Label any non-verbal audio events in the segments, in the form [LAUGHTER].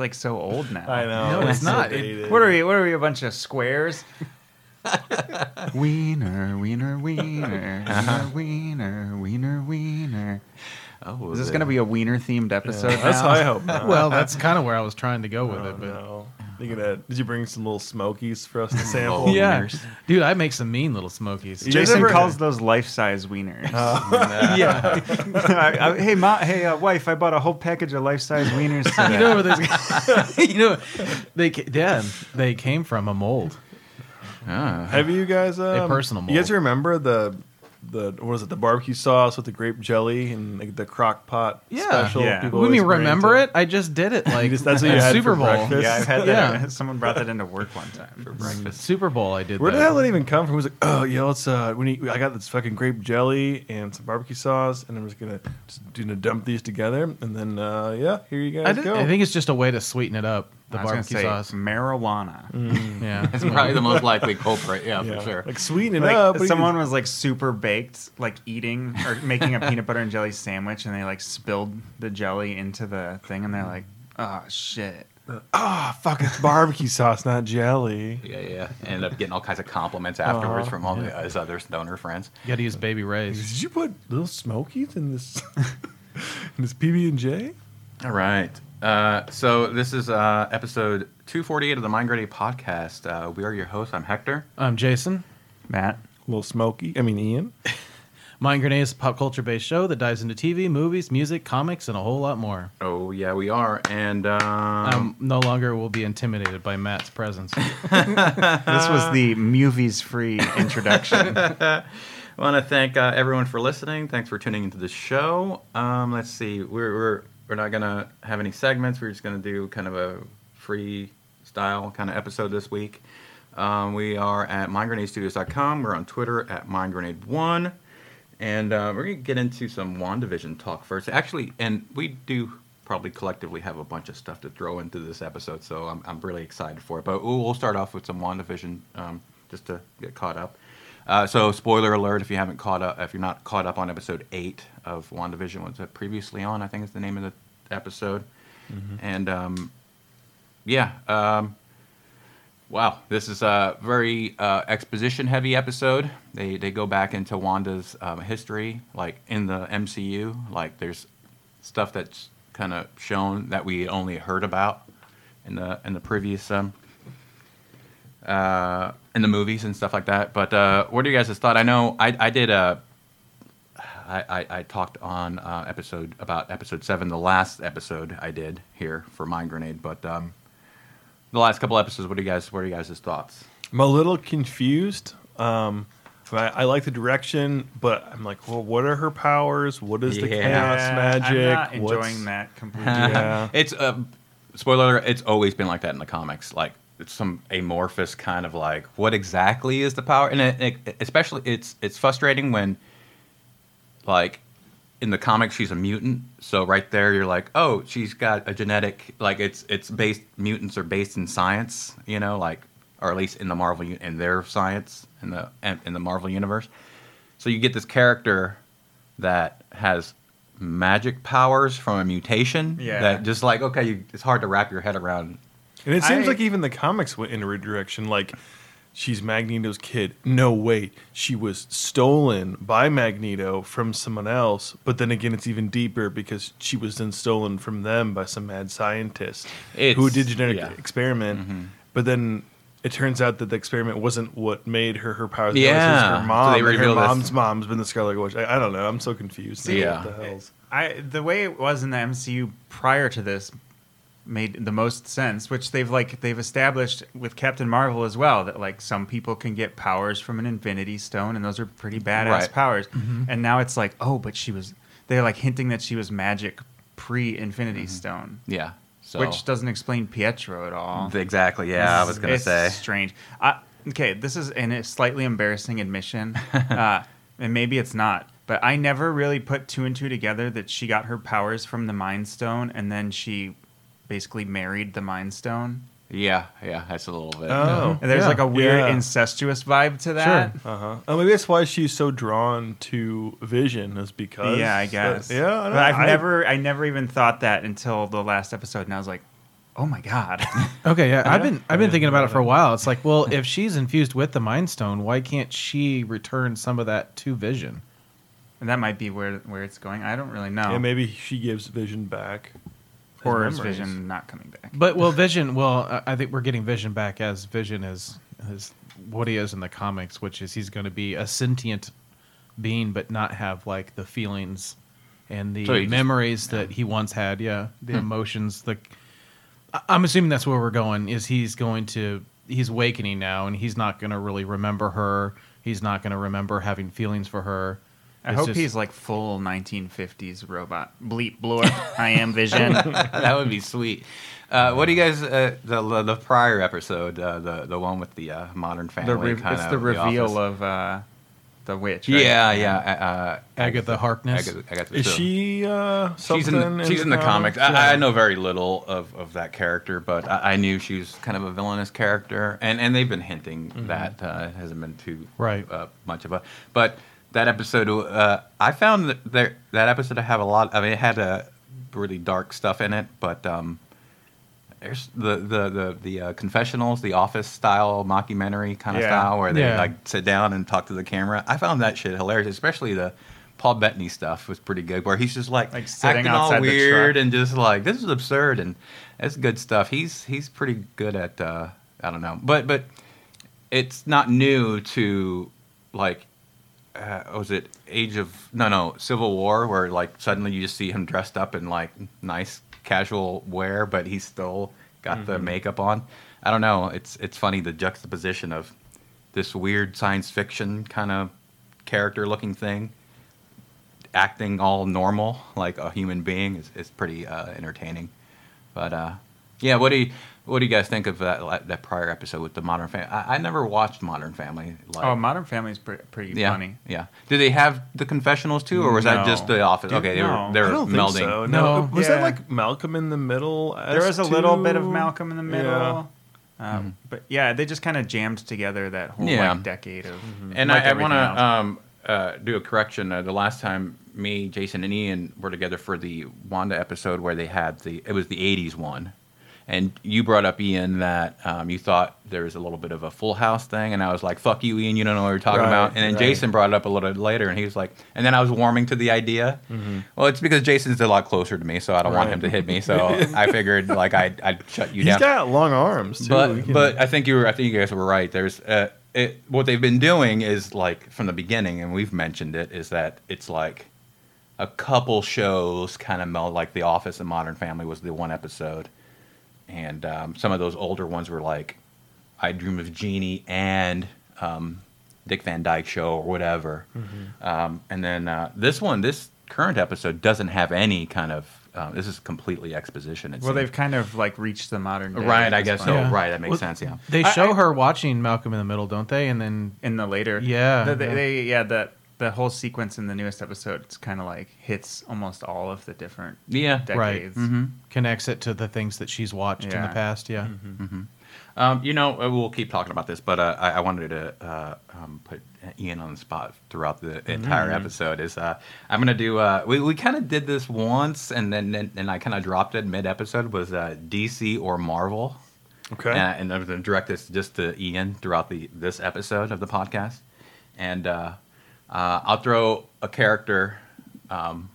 please? It's like so old now. I know. No, [LAUGHS] it's so not. It- What are we? What are we? A bunch of squares? [LAUGHS] wiener, wiener, wiener, [LAUGHS] Uh-huh. wiener, wiener, wiener. Oh, Is this going to be a wiener themed episode? Yeah, that's how I hope. Not. Well, that's kind of where I was trying to go with oh, it. But no. Think of that. Did you bring some little smokies for us to [LAUGHS] sample? Oh, yeah, wieners. dude, I make some mean little smokies. Jason ever- calls those life-size wieners. [LAUGHS] yeah, [LAUGHS] I- I- hey, ma, hey, uh, wife, I bought a whole package of life-size wieners today. you know where this? you know, they yeah, they came from a mold. Ah. Have you guys? Um, personal mold? You guys mold. remember the the what is it? The barbecue sauce with the grape jelly and like, the crock pot Yeah. special. Yeah. People What do you mean remember it? I just did it [LAUGHS] like just- that's what you had Super for Bowl. breakfast? yeah, I've had that. Yeah. [LAUGHS] Someone brought that into work one time for [LAUGHS] breakfast. Super Bowl, I did Where that. the hell did it even come from? It was like, oh yeah, let's uh, when you, I got this fucking grape jelly and some barbecue sauce, and I'm just gonna just gonna dump these together, and then uh, yeah, here you guys I, did- go. I think it's just a way to sweeten it up. The I was barbecue say sauce. marijuana. Mm. Yeah, It's probably the most likely culprit. Yeah, yeah, for sure. like sweeten it Like up. someone was like super baked, like eating or making a peanut butter and jelly sandwich, and they like spilled the jelly into the thing, and they're like, "Oh shit." Oh fuck, it's barbecue sauce, not jelly. Yeah, yeah. Ended up getting all kinds of compliments afterwards Aw, from all the, his other stoner friends. you got to use Baby Ray's. Did you put little smokies in this [LAUGHS] in this PB and J? All right. Uh, so this is uh, episode 248 of the Mind Grenade podcast. Uh, we are your hosts. I'm Hector. I'm Jason. Matt, little smoky. I mean, Ian. [LAUGHS] Mind Grenade is a pop culture based show that dives into TV, movies, music, comics, and a whole lot more. Oh yeah, we are. And um, Um, no longer will be intimidated by Matt's presence. [LAUGHS] [LAUGHS] this was the movies free introduction. I want to thank uh, everyone for listening. Thanks for tuning into the show. Um, let's see, we're, we're we're not gonna have any segments. We're just gonna do kind of a free style kind of episode this week. Um, we are at mindgrenadestudios.com. We're on Twitter at mindgrenade1. And uh, we're to get into some WandaVision talk first. Actually, and we do probably collectively have a bunch of stuff to throw into this episode, so I'm, I'm really excited for it. But we'll, we'll start off with some WandaVision um, just to get caught up. Uh, so, spoiler alert: if you haven't caught up, if you're not caught up on episode eight of WandaVision, was it previously on? I think is the name of the episode. And um, yeah, um, wow, this is a very uh, exposition-heavy episode. They they go back into Wanda's um, history, like in the MCU. Like there's stuff that's kind of shown that we only heard about in the in the previous um, uh, in the movies and stuff like that. But uh, what are you guys' thought? I know I, I did a I, I, I talked on uh, episode about episode seven, the last episode I did here for Mind Grenade. But um, the last couple episodes, what are you guys? What are you guys' thoughts? I'm a little confused. Um, I, I like the direction, but I'm like, well, what are her powers? What is the chaos magic? I'm not What's- enjoying that completely. [LAUGHS] Yeah. It's uh, spoiler. It's always been like that in the comics. Like it's some amorphous kind of like what exactly is the power, and it, it, especially it's it's frustrating when like in the comics she's a mutant. So right there you're like, oh, she's got a genetic like it's it's based mutants are based in science, you know, like or at least in the Marvel in their science in the in the Marvel universe. So you get this character that has magic powers from a mutation. Yeah. That just like okay, you, it's hard to wrap your head around. And it seems I- like even the comics went in a direction like she's Magneto's kid. No, wait, she was stolen by Magneto from someone else. But then again, it's even deeper because she was then stolen from them by some mad scientist who It's- did genetic yeah. experiment. Mm-hmm. But then it turns out that the experiment wasn't what made her her powers. It was Yeah. her So mom. they and her reveal this- mom's mom's been the Scarlet Witch. I, I don't know. I'm so confused. now. Yeah. What the hell's? I the way it was in the MCU prior to this made the most sense, which they've like they've established with Captain Marvel as well that like some people can get powers from an Infinity Stone, and those are pretty badass Right. powers. And now it's like, oh, but she was they're like hinting that she was magic pre Infinity Stone, Yeah. So which doesn't explain Pietro at all. exactly. Yeah, I was gonna It's say. strange. I, okay, this is an, a slightly embarrassing admission, [LAUGHS] uh, and maybe it's not. But I never really put two and two together that she got her powers from the Mind Stone, and then she basically married the Mind Stone. Yeah, yeah, that's a little bit. Oh. And there's Yeah. like a weird Yeah. incestuous vibe to that. Sure. Uh huh. Oh, maybe that's why she's so drawn to Vision, is because. Yeah, I guess. yeah, I but I've I- never, I never even thought that until the last episode, and I was like, oh my god. [LAUGHS] Okay, yeah, I've been I've been thinking about it for a while. It's like, well, if she's infused with the Mind Stone, why can't she return some of that to Vision? and that might be where where it's going. I don't really know. Yeah, maybe she gives Vision back. Or is memories. Vision not coming back? But well, [LAUGHS] Vision. Well, I- I think we're getting Vision back as Vision is is what he is in the comics, which is he's going to be a sentient being, but not have like the feelings and the So he just- memories that he once had. Yeah, the hmm. emotions. The I- I'm assuming that's where we're going. Is he's going to he's awakening now, and he's not going to really remember her. He's not going to remember having feelings for her. I hope just- he's like full 1950s robot. Bleep blorp. [LAUGHS] I am Vision. that would be sweet. Uh, what do you guys? Uh, the, the the prior episode, uh, the the one with the uh, Modern the Family, re- it's of the reveal office. of uh, the witch. right? Yeah, yeah. Uh, Agatha Harkness. Agatha, Agatha, Is so- she uh, She's something in the, she's in the comics. Yeah. I, I know very little of, of that character, but I, I knew she was kind of a villainous character, and, and they've been hinting that uh, it hasn't been too Right. uh, much of a. But that episode, uh, I found that there, that episode to have a lot. I mean, it had a really dark stuff in it, but um, there's the the the the uh, confessionals, the office style mockumentary kind of Yeah. style, where they Yeah. like sit down and talk to the camera. I found that shit hilarious, especially the. Paul Bettany stuff was pretty good, where he's just like, Like sitting acting all outside the weird truck. and just like this is absurd and it's good stuff. He's he's pretty good at uh, I don't know, but but it's not new to like uh, was it Age of no no Civil War where like suddenly you just see him dressed up in like nice casual wear, but he's still got the makeup on. I don't know. It's it's funny the juxtaposition of this weird science fiction kind of character looking thing acting all normal like a human being is, is pretty uh, entertaining. But uh, yeah, what do you what do you guys think of that that prior episode with the Modern Family? I, I never watched Modern Family. Like, Oh, Modern Family's pretty, pretty yeah, funny. yeah. Did they have the confessionals too, or was that just the Office? Dude, okay, they no. were they I don't melding. think so. No. No, was that like Malcolm in the Middle? There was a little bit of Malcolm in the Middle. Yeah. Um, But yeah, they just kind of jammed together that whole Yeah. like decade of. And like I, I want to um, uh, do a correction. Uh, the last time me, Jason, and Ian were together for the Wanda episode where they had the it was the '80s one, and you brought up Ian that um, you thought there was a little bit of a Full House thing, and I was like, "Fuck you, Ian, you don't know what you're talking Right, about." And then right. Jason brought it up a little bit later, and he was like, and then I was warming to the idea. Well, it's because Jason's a lot closer to me, so I don't want him to hit me. So I [LAUGHS] figured like I'd, I'd shut you He's down He's got long arms too. But can- but I think you were I think you guys were right. There's uh, it, what they've been doing is like from the beginning, and we've mentioned it, is that it's like a couple shows kind of meld like The Office and Modern Family was the one episode, and um, some of those older ones were like I Dream of Jeannie and um, Dick Van Dyke Show or whatever, um, and then uh, this one, this current episode doesn't have any kind of. Uh, this is completely exposition. It well, seems. they've kind of like reached the modern. Day Right, I guess point. so. Yeah. Right, that makes Well, sense. Yeah. They I- show I- her watching Malcolm in the Middle, don't they? And then In the later, Yeah, the, the- yeah. they yeah that the whole sequence in the newest episode it's kind of like hits almost all of the different Yeah. Right. decades. hmm connects it to the things that she's watched in the Yeah. past. Yeah. Um, you know, uh, we'll keep talking about this, but uh, I, I wanted to uh, um, put Ian on the spot throughout the entire episode. Is uh, I'm gonna do. Uh, we we kind of did this once, and then then, then I kind of dropped it mid episode. Was uh, DC or Marvel? okay. Uh, and I'm going to direct this just to Ian throughout the this episode of the podcast. And uh, I'll throw a character. Um,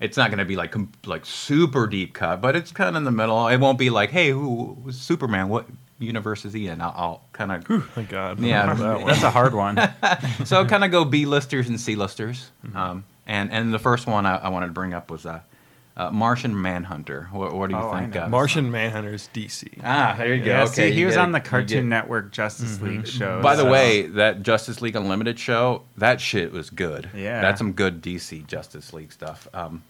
it's not going to be like com- like super deep cut, but it's kind of in the middle. It won't be like, hey, who who's Superman? What universe is he in? I'll, I'll kind of Thank God. Yeah. [LAUGHS] that. That's a hard one. [LAUGHS] so kind of go B listers and C listers. Um, and and the first one I, I wanted to bring up was uh, uh, Martian Manhunter. What, what do you Oh, I think? know. Uh, Martian Manhunter's DC. Ah, there you go. yeah, okay, see, he was on the Cartoon get- Network Justice League show. By the so- way, that Justice League Unlimited show, that shit was good. Yeah. that's some good DC Justice League stuff. Um,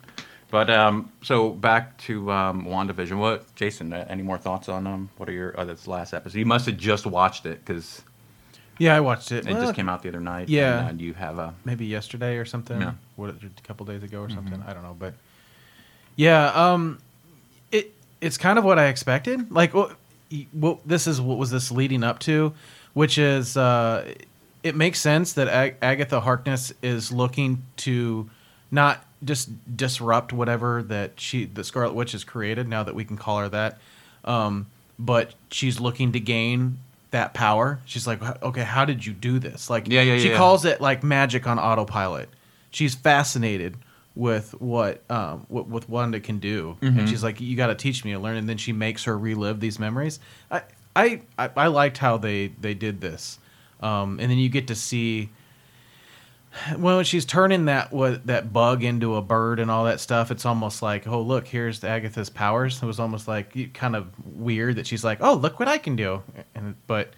but um, so back to um, WandaVision. What, Jason? Uh, any more thoughts on um, what are your? Oh, that's the last episode. You must have just watched it because Yeah, I watched it. it Well, just came out the other night. yeah. and, uh, you have a maybe yesterday or something. Yeah. What a couple days ago or something. I don't know, but yeah, um, it it's kind of what I expected. Like, well, well, this is what was this leading up to, which is uh, it makes sense that Ag- Agatha Harkness is looking to not just disrupt whatever that she the Scarlet Witch has created. Now that we can call her that, um, but she's looking to gain that power. She's like, okay, how did you do this? Like, Yeah, yeah, she yeah. calls it like magic on autopilot. She's fascinated with what um, what, what Wanda can do, Mm-hmm. and she's like, "You got to teach me to learn." And then she makes her relive these memories. I I I, I liked how they they did this, um, and then you get to see. Well, she's turning that what that bug into a bird and all that stuff. It's almost like, oh look, here's Agatha's powers. It was almost like kind of weird that she's like, oh look what I can do, and but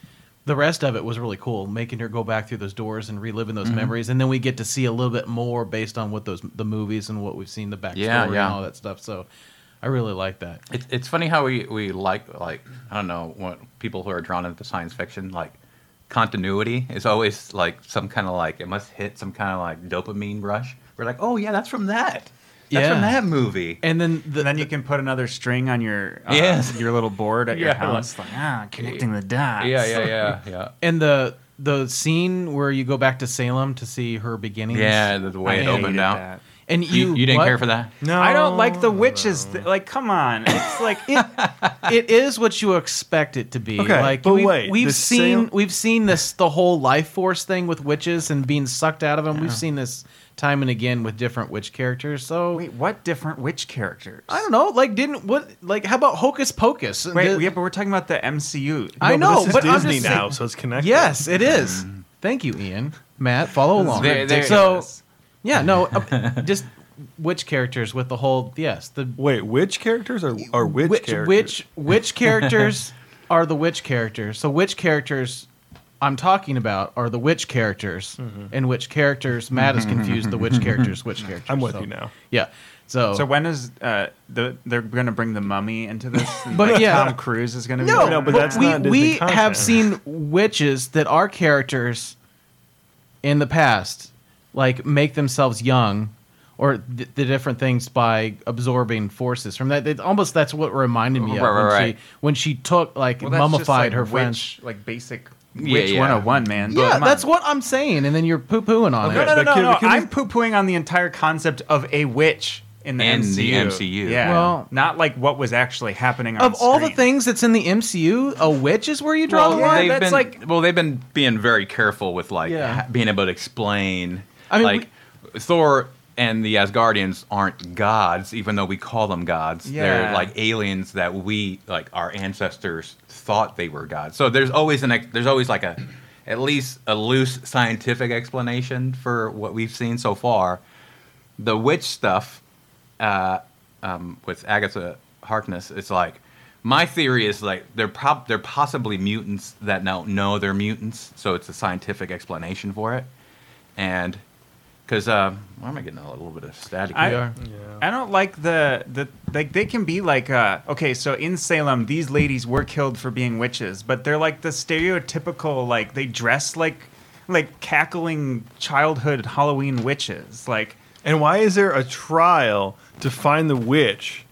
the rest of it was really cool, making her go back through those doors and reliving Mm-hmm. those memories, and then we get to see a little bit more based on what those the movies and what we've seen the backstory Yeah, yeah. and all that stuff. So I really like that. It's it's funny how we, we like like I don't know what people who are drawn into science fiction like continuity is always like some kind of like it must hit some kind of like dopamine rush. We're like, oh yeah, that's from that. That's from that movie. And then the, And then you can put another string on your uh, Yes. your little board at your house, like ah, connecting the dots. yeah, yeah, yeah, yeah. [LAUGHS] and the the scene where you go back to Salem to see her beginnings. Yeah, the, the way I it opened out. that. and you You, you didn't what? care for that? No, I don't like the witches. Th- like, come on, it's like it, [LAUGHS] it is what you expect it to be. Okay, like but we've, wait, we've seen Salem- we've seen this the whole life force thing with witches and being sucked out of them. We've seen this time and again with different witch characters. So wait, what different witch characters? I don't know. Like didn't what like how about Hocus Pocus? Wait, The- yeah, but we're talking about the MCU. I No, know, this is but I'm Disney just now, saying- so it's connected. yes, it is. Thank you, Ian. Matt, follow along. There- there- so yeah, no, uh, [LAUGHS] just witch characters with the whole yes the Wait, which characters are are which, which characters? which which characters [LAUGHS] are the witch characters? So which characters I'm talking about are the witch characters, Mm-hmm. and which characters Matt is confused the witch characters, which [LAUGHS] characters. I'm with So, you now. Yeah. So, So when is uh, the they're going to bring the mummy into this? [LAUGHS] But Like, yeah. Tom Cruise is going to be. no, No, but but that's we not Disney we content. have seen witches that are characters in the past, like make themselves young. Or th- the different things by absorbing forces from that. It, almost that's what reminded me of Right, right, when right. she when she took like Well, that's just mummified like her witch, friends. like basic Yeah, witch yeah. 101, man. Yeah, Come on. that's what I'm saying, and then you're poo pooing on Okay, it. no, no, But no. can- no. can we- I'm poo pooing on the entire concept of a witch in the In MCU. the MCU. Yeah. Well- not like what was actually happening on Of all the things that's in the MCU, a witch is where you draw the line. yeah, that's been like- well, they've been being very careful with like Yeah. being able to explain. I mean, like Thor and the Asgardians aren't gods, even though we call them gods. Yeah. They're like aliens that we like our ancestors thought they were gods. So there's always an there's always like a at least a loose scientific explanation for what we've seen so far. The witch stuff uh, um, with Agatha Harkness, it's like my theory is like they're prob- they're possibly mutants that don't know they're mutants, so it's a scientific explanation for it. And because uh, why am I getting a little bit of static? I, are. I don't like the the like they can be like uh okay so in Salem these ladies were killed for being witches but they're like the stereotypical like they dress like like cackling childhood Halloween witches like And why is there a trial to find the witch?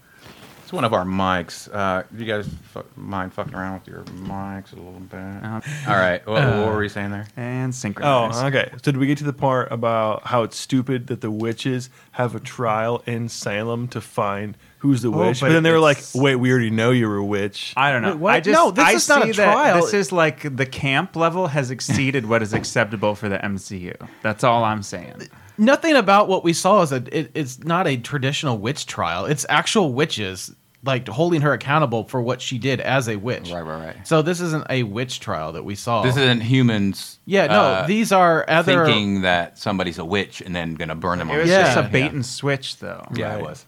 It's one of our mics. Uh, you guys fu- mind fucking around with your mics a little bit? uh, All right, what, what were we saying there? and synchronize. Oh, okay. So did we get to the part about how it's stupid that the witches have a trial in Salem to find who's the Oh, witch? but But, then they were like, "Wait, we already know you're a witch." I don't know. Wait. I just No, this I is not a see trial. This is like the camp level has exceeded what is acceptable for the MCU. That's all I'm saying. Nothing about what we saw is a. It, it's not a traditional witch trial. It's actual witches like holding her accountable for what she did as a witch. Right, right, right. So this isn't a witch trial that we saw. This isn't humans. yeah, no. uh, these are other. thinking that somebody's a witch and then gonna burn them. It on was the Yeah. just a stake. bait and switch, though. Yeah, Right. it was.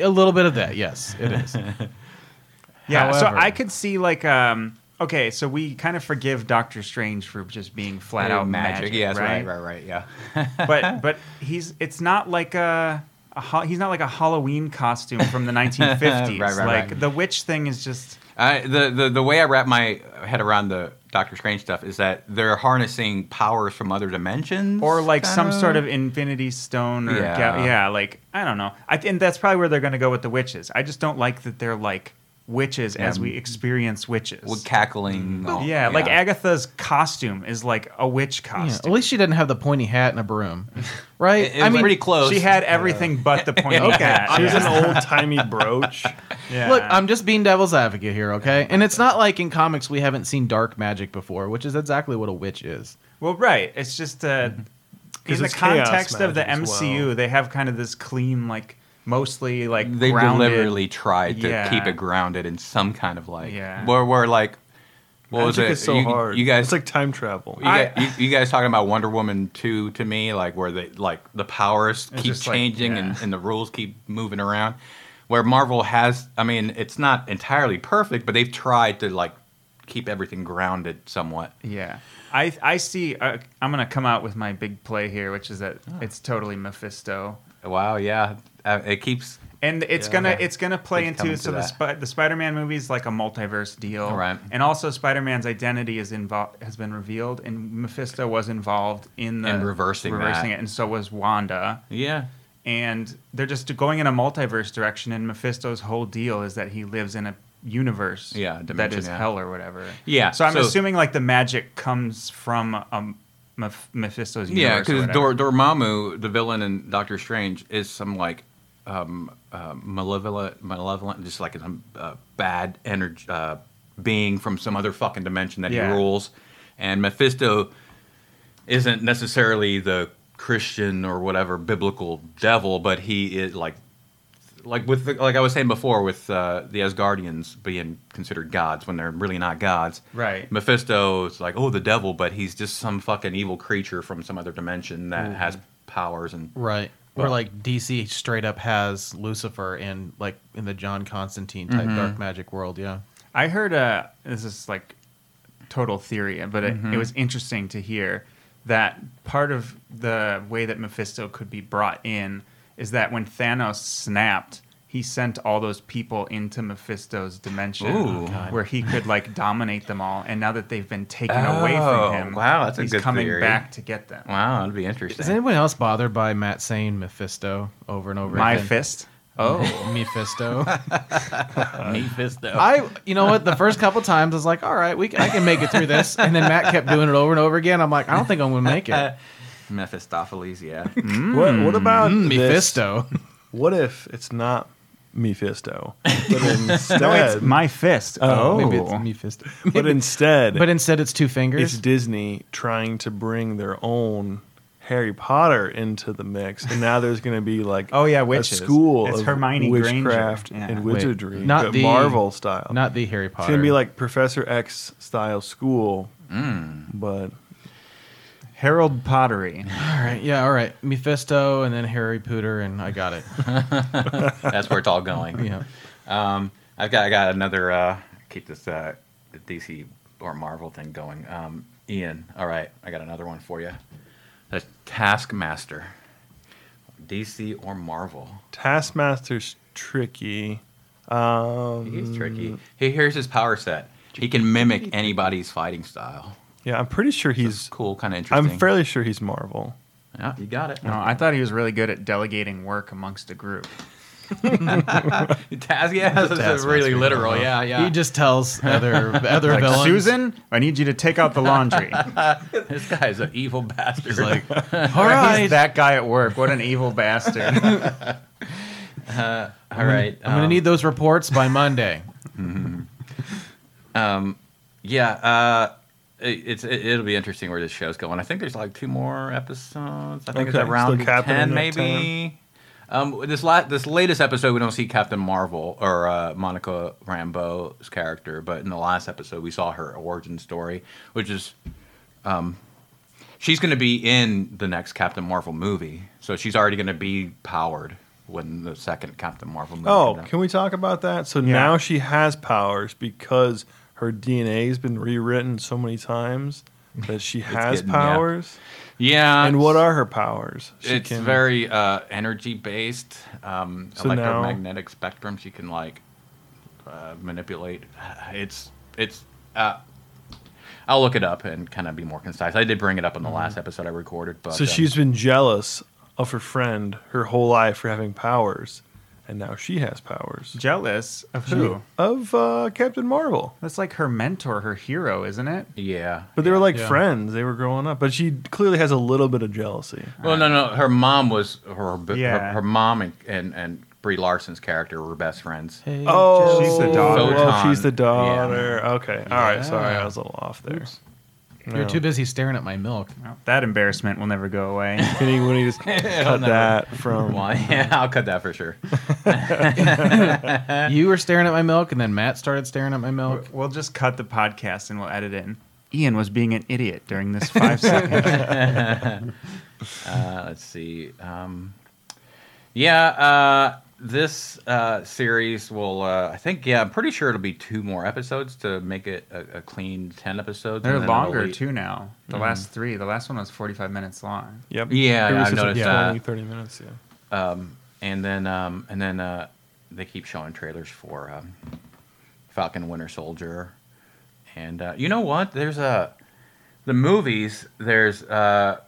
a little bit of that. Yes, it is. [LAUGHS] Yeah, so I could see like um okay, so we kind of forgive Doctor Strange for just being flat out magic. Yes, right? right, right, right. Yeah. But [LAUGHS] but he's it's not like a, a ho- he's not like a Halloween costume from the [LAUGHS] 1950s. Right, right, like right. the witch thing is just I, the, the the way I wrap my head around the Doctor Strange stuff is that they're harnessing powers from other dimensions, or like some kinda? sort of Infinity Stone or Yeah. yeah, yeah like I don't know. I and that's probably where they're going to go with the witches. I just don't like that they're like witches as we experience witches. With cackling. all- yeah, like Agatha's costume is like a witch Yeah, costume. at least she didn't have the pointy hat and a broom, [LAUGHS] right? It, it was pretty close. She had everything but the [LAUGHS] pointy Okay. hat. She was an old timey brooch. [LAUGHS] Yeah. Look, I'm just being devil's advocate here, okay? And it's not like in comics we haven't seen dark magic before, which is exactly what a witch is. Well, right. It's just uh, in 'Cause the it's chaos context of the MCU, well. they have kind of this clean, like mostly like they grounded- deliberately tried to Yeah. keep it grounded in some kind of like Yeah. where where like what was Magic it? is so you, hard. You guys it's like time travel. you, I- guys, you, you guys talking about Wonder Woman 2 to me, like where they like the powers keep just like, changing yeah. and, and the rules keep moving around. Where Marvel has, I mean, it's not entirely perfect, but they've tried to like keep everything grounded somewhat. Yeah. I I see. Uh, I'm gonna come out with my big play here, which is that Oh. it's totally Mephisto, Wow, yeah, uh, it keeps and it's Yeah. gonna Yeah. it's gonna play Keeps into to so the. Sp- the Spider-Man movie is like a multiverse deal, Right. And also Spider-Man's identity is involved has been revealed, and Mephisto was involved in the and reversing reversing that. it, and so was Wanda. yeah. and they're just going in a multiverse direction and mephisto's whole deal is that he lives in a universe Yeah, that is yeah. hell or whatever Yeah, so i'm so- assuming like the magic comes from um, mephisto's universe Yeah, because. Dor- Dormammu, the villain in Doctor Strange, is some like um, uh, malevolent, malevolent, just like some uh, bad energy uh, being from some other fucking dimension that Yeah. he rules. And Mephisto isn't necessarily the Christian or whatever biblical devil, but he is like. Like with the, like I was saying before, with uh, the Asgardians being considered gods when they're really not gods, Right. Mephisto is like, oh, the devil, but he's just some fucking evil creature from some other dimension that Mm-hmm. has powers and Right. Or like DC straight up has Lucifer in like in the John Constantine type Mm-hmm. dark magic world, yeah. i heard uh this is like total theory but it, Mm-hmm. it was interesting to hear that part of the way that mephisto could be brought in is that when thanos snapped he sent all those people into Mephisto's dimension Ooh. where he could like dominate them all. And now that they've been taken away Oh, from him, wow, that's a he's good coming theory. back to get them. wow, that'd be interesting. Is anyone else bothered by Matt saying Mephisto over and over My again? fist. Oh, [LAUGHS] Mephisto. [LAUGHS] Mephisto. I, you know what? The first couple times I was like, all right, we can, I can make it through this, and then Matt kept doing it over and over again. I'm like, I don't think I'm going to make it. [LAUGHS] Mephistopheles, yeah. What, what about Mm, this? Mephisto. What if it's not Mephisto, [LAUGHS] but instead, no, it's my fist. Oh, Maybe it's Mephisto. [LAUGHS] but instead, But instead, it's two fingers. it's. Disney trying to bring their own Harry Potter into the mix, and now there's going to be like Oh, yeah, a school It's of Hermione Granger. witchcraft Yeah. and Wait, wizardry, not but the- Marvel style. Not the Harry Potter. it's going to be like Professor X style school, Mm. but Harold Pottery. all right, yeah, all right. Mephisto, and then Harry Pooter, and I got it. [LAUGHS] That's where it's all going. Yeah. Um, I've got I got another uh, keep this uh, DC or Marvel thing going. Um, Ian, all right, I got another one for you. The Taskmaster, DC or Marvel. Taskmaster's tricky. Um, He's tricky. He here's his power set. He can mimic anybody's fighting style. Yeah, I'm pretty sure It's he's. cool, kind of interesting. I'm fairly sure he's Marvel. Yeah, you got it. No, I thought he was really good at delegating work amongst [LAUGHS] [LAUGHS] a group. Taz, yeah, that's Taskmaster, really yeah. literal. Yeah, yeah. He just tells other [LAUGHS] other Like, villains. Susan, I need you to take out the laundry. this guy's an evil bastard. He's like, all He's that guy at work. What an evil bastard. all right. I'm gonna um, need those reports by Monday. Um, yeah, uh, it, it's it, it'll be interesting where this show's going. I think there's like two more episodes. I think Okay, it's around so ten, maybe. Um, this la- this latest episode, we don't see Captain Marvel or uh, Monica Rambeau's character, but in the last episode, we saw her origin story, which is, um, she's going to be in the next Captain Marvel movie, so she's already going to be powered when the second Captain Marvel movie. Oh, comes out. can we talk about that? So Yeah. now she has powers because her DNA has been rewritten so many times that she has getting- powers. yeah, And what are her powers? She it's can- very uh, energy based um, So now- electromagnetic spectrum she can like uh, manipulate [SIGHS] it's it's uh, i'll look it up and kind of be more concise i did bring it up in the last episode i recorded but Mm-hmm. So um, she's been jealous of her friend her whole life for having powers. And now she has powers. Jealous of who? Of uh, Captain Marvel. That's like her mentor, her hero, isn't it? Yeah. But they were like Yeah. friends. They were growing up. But she clearly has a little bit of jealousy. Well, no, no. Her mom was her. her, Yeah. her mom and, and and Brie Larson's character were best friends. Hey, Oh, She's the daughter. Well, she's the Photon. daughter. Okay. All right. Sorry, I was a little off there. Oops. You're too busy staring at my milk. Well, that embarrassment will never go away. Can you, when you just [LAUGHS] cut that [LAUGHS] from? Well, yeah, I'll cut that for sure. [LAUGHS] you were staring at my milk, and then Matt started staring at my milk. we'll just cut the podcast and we'll edit in. Ian was being an idiot during this five seconds. Uh, let's see. Um, yeah, uh, this uh, series will. Uh, I think. Yeah, I'm pretty sure it'll be two more episodes to make it a, a clean ten episodes. They're and then it'll longer be- too now. The last three. The last one was 45 minutes long. Yep. Yeah, Previous I've was like noticed 20, 30 minutes. Yeah. Um, and then um, and then uh, they keep showing trailers for um, Falcon Winter Soldier, and uh, you know what? There's a the movies. There's uh,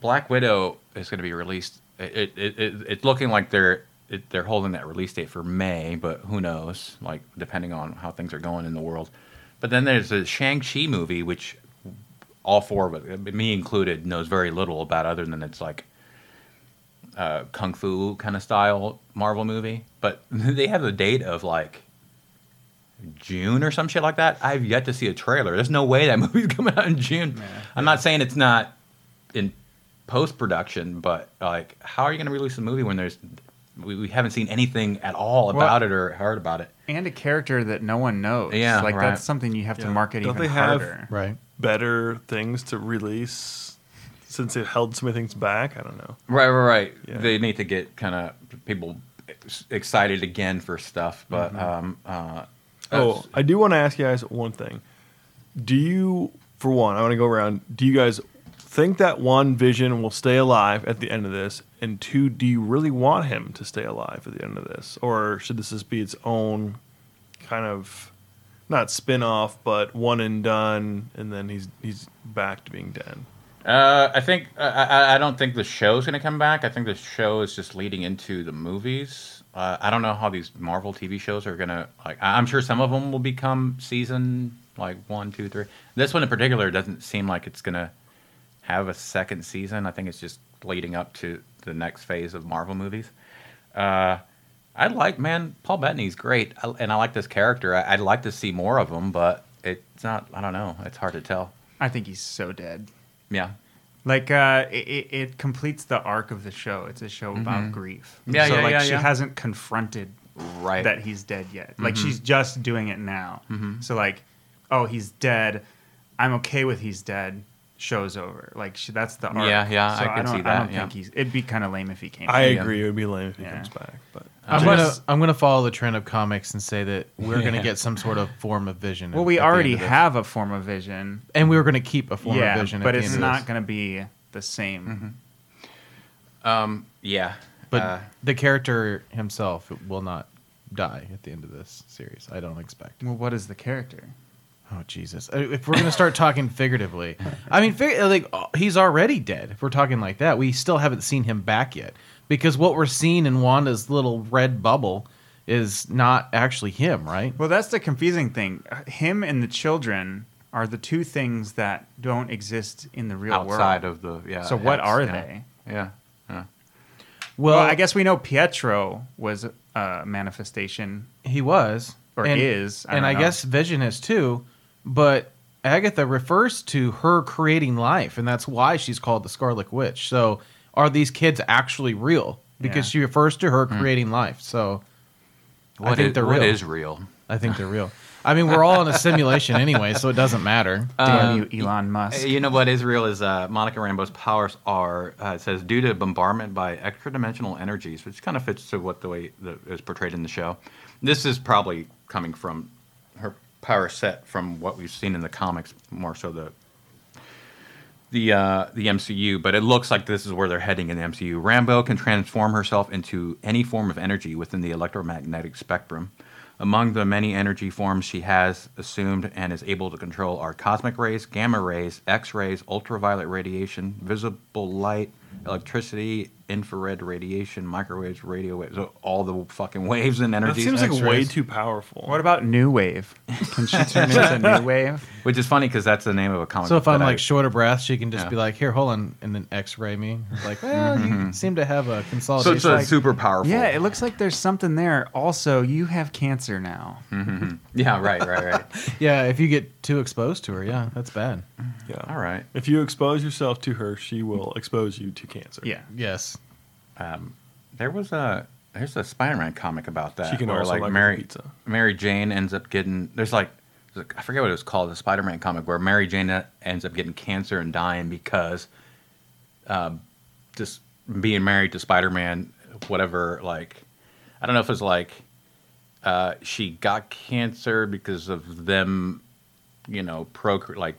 Black Widow is going to be released. It, it, it it's looking like they're it, they're holding that release date for May, but who knows? Like depending on how things are going in the world. But then there's the Shang Chi movie, which all four of it, me included, knows very little about other than it's like uh, kung fu kind of style Marvel movie, but [LAUGHS] they have a date of like June or some shit like that. I've yet to see a trailer. There's no way that [LAUGHS] movie's coming out in June. I'm not saying it's not in post production, but like, how are you going to release a movie when there's we, we haven't seen anything at all Well- about it or heard about it? And a character that no one knows. Yeah, Like, right. that's something you have to market Don't even they have- harder. Right. Better things to release since it held so many things back. I don't know. Right, right, right. Yeah. They need to get kind of people excited again for stuff, but Mm-hmm. um, uh, Oh, I do want to ask you guys one thing. Do you, for one, I want to go around. Do you guys think that one Vision will stay alive at the end of this? And two, do you really want him to stay alive at the end of this, or should this just be its own kind of not spin off, but one and done, and then he's he's back to being dead? Uh, I think I, I, don't think the show's going to come back. I think the show is just leading into the movies. Uh, I don't know how these Marvel TV shows are going to like. I'm sure some of them will become season like one, two, three. This one in particular doesn't seem like it's going to have a second season. I think it's just leading up to the next phase of Marvel movies. Uh, I like man, Paul Bettany's great, I, and I like this character. I, I'd like to see more of him, but it's not. I don't know. It's hard to tell. I think he's so dead. Yeah. Like uh, it, it, completes the arc of the show. It's a show about grief. Mm-hmm. Yeah, so yeah, like yeah, she yeah. hasn't confronted Right. Mm-hmm. that he's dead yet. Like she's just doing it now. So like, oh, he's dead. I'm okay with he's dead. Show's over. Like she, that's the arc. Yeah, yeah, So I can don't, see I that, don't yeah. think he's. It'd be kind of lame if he came. Back. I back. agree. It would be lame if he Yeah. comes back, but I'm Just- gonna I'm gonna follow the trend of comics and say that we're gonna get some sort of form of vision. Well, we at the end already have a form of vision. and we were gonna keep a form yeah, of vision. at but the it's end of not this. going to be the same. Um, yeah. But Uh, the character himself will not die at the end of this series. I don't expect. Well, what is the character? Oh Jesus! Uh, If we're gonna start talking figuratively, I mean, fig- like uh, he's already dead. If we're talking like that, we still haven't seen him back yet because what we're seeing in Wanda's little red bubble is not actually him, right? Well, that's the confusing thing. Him and the children are the two things that don't exist in the real world. outside world. of the yeah. so what X, are yeah. they? Yeah. yeah. Well, I guess we know Pietro was a manifestation. he was Or is, I and I know. guess Vision is too. But Agatha refers to her creating life, and that's why she's called the Scarlet Witch. So, are these kids actually real? Because Yeah. she refers to her creating life. So, I think is- they're what real. is real? I think they're real. I mean, we're all in a simulation [LAUGHS] anyway, so it doesn't matter. Damn you, Elon Musk. You know what is real is uh, Monica Rambeau's powers are. Uh, it says due to bombardment by extra-dimensional energies, which kind of fits to what the way that is portrayed in the show. This is probably coming from her power set from what we've seen in the comics, more so the the uh, the MCU, but it looks like this is where they're heading in the MCU. Rambeau can transform herself into any form of energy within the electromagnetic spectrum. Among the many energy forms she has assumed and is able to control are cosmic rays, gamma rays, X rays, ultraviolet radiation, visible light, electricity, infrared radiation, microwaves, radio waves, all the fucking waves and That energies. seems like way X-rays. too powerful. What about New Wave? Can she turn into [LAUGHS] New Wave? which is funny because that's the name of a comic. So if book I'm that I- like short of breath, she can just Yeah. be like, "Here, hold on," and then X-ray me. Like, well, you mm-hmm. seem to have a so consolidation. it's a like- super powerful. Yeah, it looks like there's something there. Also, you have cancer now. Mm-hmm. yeah, right, right, right. [LAUGHS] yeah, if you get too exposed to her, yeah, that's bad. Yeah. all right. If you expose yourself to her, she will expose you to cancer. Yeah. Yes. Um, there was a there's a Spider-Man comic about that. She can where also like like Mary pizza. Mary Jane ends up getting there's like I forget what it was called the Spider-Man comic where Mary Jane ends up getting cancer and dying because um, just being married to Spider-Man whatever like I don't know if it's like uh, she got cancer because of them you know procre like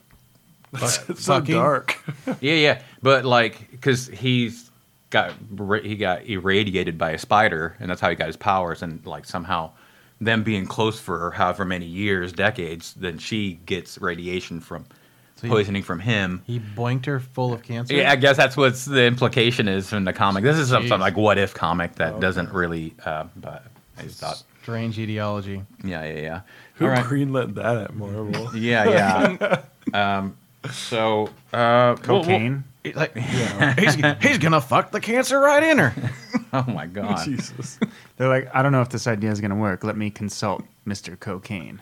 it's [LAUGHS] so Fucking- dark. [LAUGHS] yeah, yeah, but like because he's got he got irradiated by a spider, and that's how he got his powers. And like somehow, them being close for however many years, decades, then she gets radiation from So you- poisoning from him. He boinked her full of cancer. Yeah, I guess that's what the implication is from the comic. This is some, some like what if comic that Okay. doesn't really, uh, but I just thought, Strange etiology. yeah, yeah, yeah. Who All right. greenlit that at Marvel? [LAUGHS] Yeah, yeah. [LAUGHS] um, so uh, we'll- we'll- Cocaine. He's like, [LAUGHS] he's, he's gonna fuck the cancer right in her. [LAUGHS] oh my god. Jesus. [LAUGHS] They're like, I don't know if this idea is going to work. Let me consult Mr. Cocaine.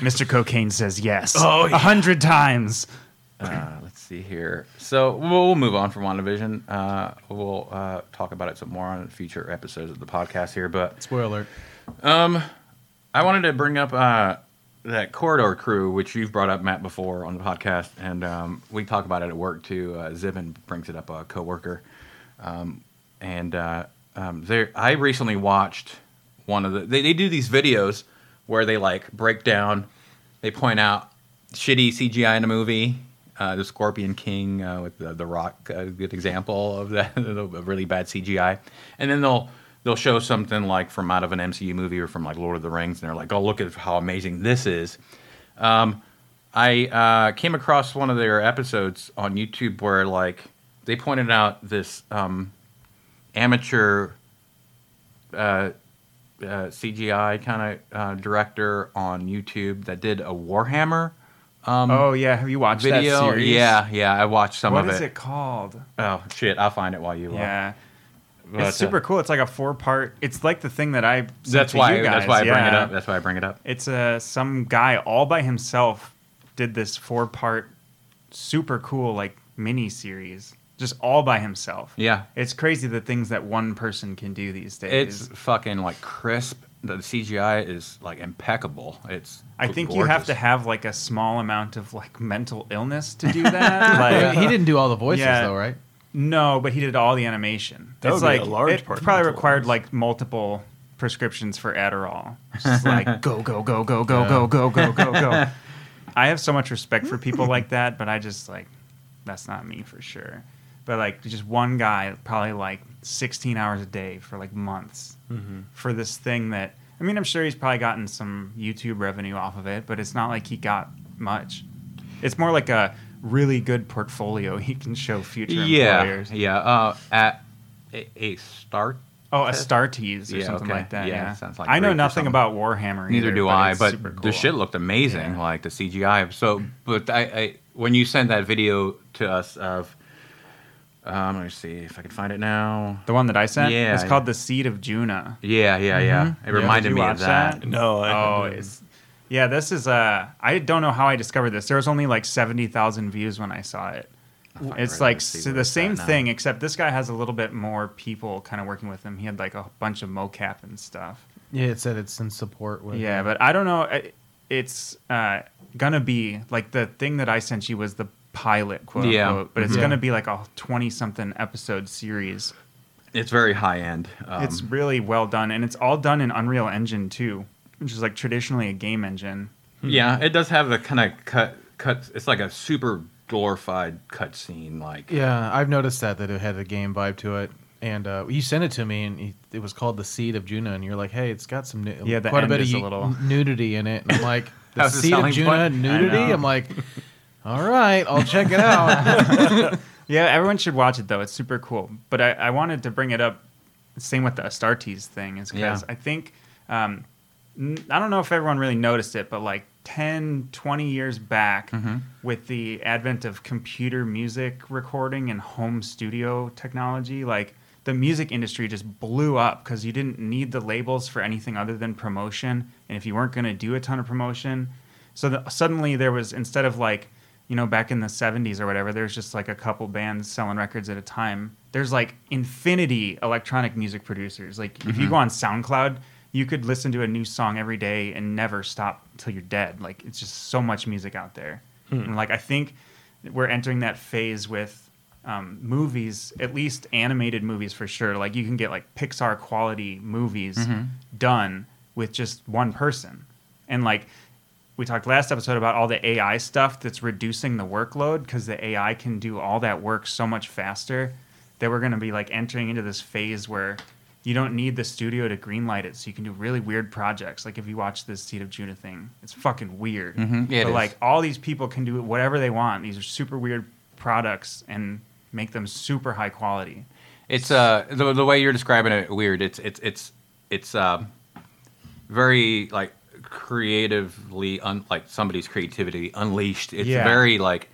Mr. Cocaine says yes. Oh, a hundred times. Uh, let's see here. So we'll, we'll move on from WandaVision. Uh, we'll uh, talk about it some more on future episodes of the podcast here. But Spoiler. um, I wanted to bring up uh, that Corridor Crew, which you've brought up, Matt, before on the podcast, and um, we talk about it at work too. Uh, Zivin brings it up, a coworker, um, and uh, um, there. I recently watched one of the. They, they do these videos where they like break down. They point out shitty CGI in a movie. Uh, the Scorpion King uh, with the, the Rock, a good example of that, [LAUGHS] of really bad CGI. And then they'll they'll show something like from out of an MCU movie or from like Lord of the Rings, and they're like, "Oh, look at how amazing this is." Um, I uh, came across one of their episodes on YouTube where like they pointed out this um, amateur uh, uh, CGI kind of uh, director on YouTube that did a Warhammer um, Oh yeah, have you watched video. that series? Yeah, yeah, I watched some What of it. What is it called? Oh shit, I'll find it while you. uh, Yeah. But, it's super uh, cool. It's like a four part. It's like the thing that I. That's to why. You guys. That's why I bring it up. That's why I bring it up. It's uh, some guy all by himself did this four part, super cool like mini series, just all by himself. Yeah, It's crazy the things that one person can do these days. it's fucking like crisp. The CGI is like impeccable. It's. I think you have to have like a small amount of like mental illness to do that. [LAUGHS] like, he didn't do all the voices Yeah. though, right? No, but he did all the animation. That it's would be like a large it part probably required like multiple prescriptions for Adderall. It's just [LAUGHS] like go go go go go go go go go go. I have so much respect for people like that, but I just like that's not me for sure. But like just one guy, probably like 16 hours a day for like months Mm-hmm. for this thing that I mean, I'm sure he's probably gotten some YouTube revenue off of it, but it's not like he got much. It's more like a really good portfolio he can show future Yeah, employers. yeah. Uh, at a, a start. Oh, a test? Tease or Yeah, something okay. like that. Yeah, Yeah, sounds like I know Greek or nothing about Warhammer. Neither either, do but I, it's but super the shit looked amazing, Yeah. like the CGI. So, but I, I when you sent that video to us of, um, let me see if I can find it now. The one that I sent. Yeah, it's yeah. called the Seed of Juna. Yeah, yeah, yeah. It Yeah. reminded Did you me of that. that? No, I Oh, it's yeah. This is uh, I don't know how I discovered this. There was only like seventy thousand views when I saw it. Fuck, It's like let's see s- where the same at now. thing, except this guy has a little bit more people kind of working with him. He had like a bunch of mocap and stuff. Yeah, it said it's in support with. Yeah, but I don't know. I- It's uh, gonna be like the thing that I sent you was the pilot, quote Yeah. unquote. But it's Mhm. gonna be like a twenty-something episode series. It's very high end. Um, it's really well done, and it's all done in Unreal Engine too, which is like traditionally a game engine. yeah, it does have the kind of cut. Cut. It's like a super glorified cut scene. Like Yeah, I've noticed that that it had a game vibe to it, and uh, you sent it to me, and you- it was called the Seed of Juna, and you're like, hey, it's got some nu- Yeah, quite a bit of is a u- little- nudity in it. And I'm like, [LAUGHS] the Seed of selling Juna point? nudity. I know. I'm like, all right, I'll check it out. [LAUGHS] Yeah, everyone should watch it though. It's super cool. But I, I wanted to bring it up. Same with the Astartes thing is because Yeah. I think um, n- I don't know if everyone really noticed it, but like 10, 20 years back, Mm-hmm. with the advent of computer music recording and home studio technology, like the music industry just blew up because you didn't need the labels for anything other than promotion. And if you weren't going to do a ton of promotion, so the, suddenly there was instead of like you know back in the 70s or whatever there's just like a couple bands selling records at a time there's like infinity electronic music producers like if you go on soundcloud you could listen to a new song every day and never stop until you're dead. Like it's just so much music out there. And like i think we're entering that phase with um, movies at least animated movies for sure. Like you can get like pixar quality movies done with just one person. And like we talked last episode about all the AI stuff that's reducing the workload because the AI can do all that work so much faster that we're going to be like entering into this phase where you don't need the studio to greenlight it, so you can do really weird projects. Like if you watch this Seed of Judah thing, it's fucking weird. Mhm, yeah, but like all these people can do whatever they want. These are super weird products and make them super high quality. It's uh the, the way you're describing it weird. It's it's it's it's uh, very like creatively un, like somebody's creativity unleashed. It's Yeah. very like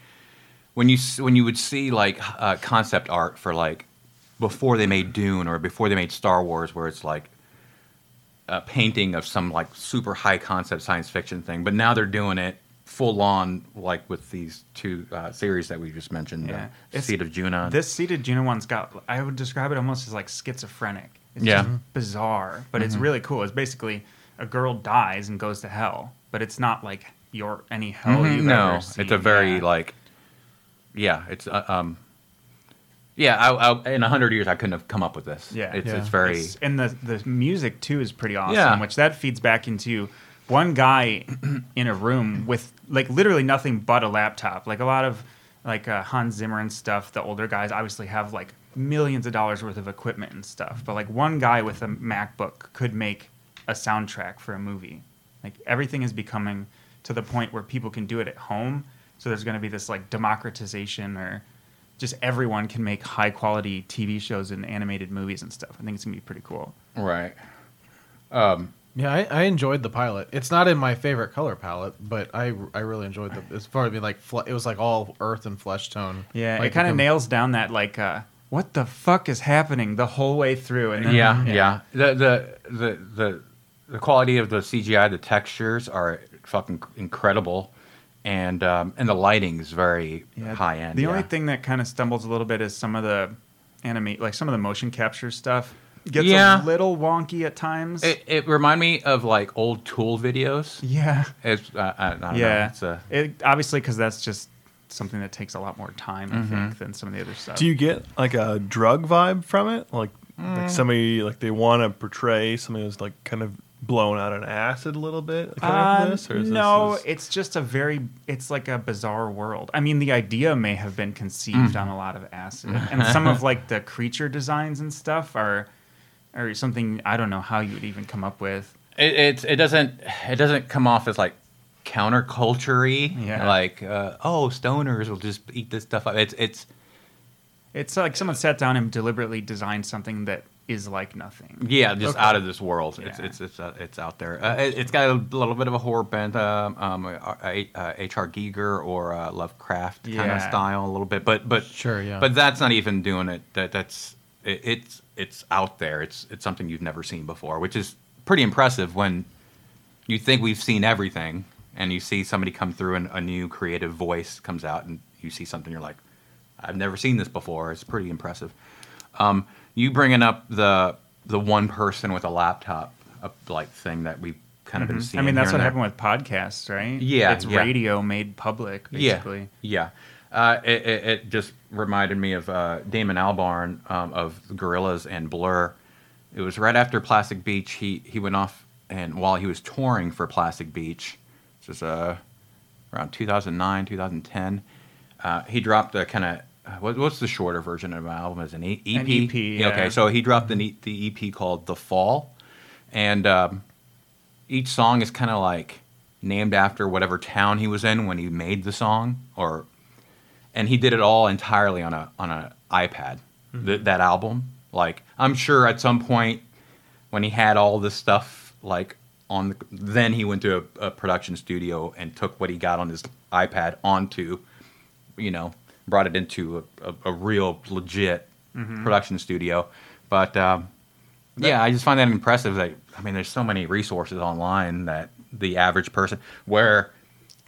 when you when you would see like uh, concept art for like before they made Dune or before they made Star Wars, where it's like a painting of some like super high concept science fiction thing, but now they're doing it full on like with these two uh, series that we just mentioned, Yeah. uh, Seed of Juno. This Seed of Juno one's got. I would describe it almost as like schizophrenic. It's Yeah. just bizarre, but it's really cool. It's basically a girl dies and goes to hell, but it's not like your any hell Mhm, you've no, ever it's a very Yeah. like, yeah, it's uh, um, yeah. I, I, in a hundred years, I couldn't have come up with this. Yeah. it's Yeah. it's very It's- and the the music too is pretty awesome. Yeah. Which that feeds back into one guy [CLEARS THROAT] in a room with like literally nothing but a laptop. Like a lot of like uh, Hans Zimmer and stuff. The older guys obviously have like millions of dollars worth of equipment and stuff. But like one guy with a MacBook could make a soundtrack for a movie. Like everything is becoming to the point where people can do it at home. So there's going to be this like democratization or just everyone can make high quality TV shows and animated movies and stuff. I think it's gonna be pretty cool. right. Yeah, I, I enjoyed the pilot. It's not in my favorite color palette, but I, I really enjoyed the. As far as being like, fle- it was like all earth and flesh tone. Yeah, like it kind of com- nails down that like, uh, what the fuck is happening the whole way through, and then, Yeah, yeah. The, the the the the quality of the CGI, the textures are fucking incredible, and um, and the lighting is very Yeah, high end. The yeah. only thing that kind of stumbles a little bit is some of the animate, like some of the motion capture stuff gets Yeah. a little wonky at times. it, it remind me of like old Tool videos. yeah, It's uh, I, I don't know. yeah. It's a it obviously because that's just something that takes a lot more time, I Mm-hmm. think, than some of the other stuff. Do you get like a drug vibe from it? Like, Mm. like somebody like they want to portray somebody who's like kind of blown out on acid a little bit, kind of Uh, this, or is no, this just- it's just a very, it's like a bizarre world. I mean, the idea may have been conceived Mm. on a lot of acid, [LAUGHS] and some of like the creature designs and stuff are, or something I don't know how you would even come up with. it, it's it doesn't it doesn't come off as like counterculture-y. Yeah. Like uh, oh, stoners will just eat this stuff up. It's it's It's like someone sat down and deliberately designed something that is like nothing. yeah, just Okay. out of this world. It's Yeah. it's it's uh, it's out there. Uh, it, it's got a little bit of a horror bent, um, um, uh, H.R. Giger or uh, Lovecraft kind Yeah. of style a little bit, but but Sure, yeah. But that's not even doing it. That that's it, it's it's out there. It's it's something you've never seen before, which is pretty impressive when you think we've seen everything and you see somebody come through and a new creative voice comes out and you see something you're like i've never seen this before it's pretty impressive um, you bringing up the the one person with a laptop uh, like thing that we've kind of been Mhm. seeing I mean, that's what happened with podcasts, right? Yeah, it's yeah. radio made public, basically. Yeah, yeah. Uh, it, it, it just reminded me of uh, Damon Albarn um, of Gorillaz and Blur. It was right after Plastic Beach. He he went off and while he was touring for Plastic Beach, this was uh, around 2009, 2010. Uh, he dropped a kind of what, what's the shorter version of an album? Is an E- EP? An EP, yeah. Okay, so he dropped the E- the EP called The Fall, and um, each song is kind of like named after whatever town he was in when he made the song or and he did it all entirely on a on an iPad. Th- that album, like I'm sure at some point when he had all this stuff like on the, then he went to a, a production studio and took what he got on his iPad onto, you know, brought it into a, a, a real legit production studio. But um, yeah, I just find that impressive. That I mean, there's so many resources online that the average person, where,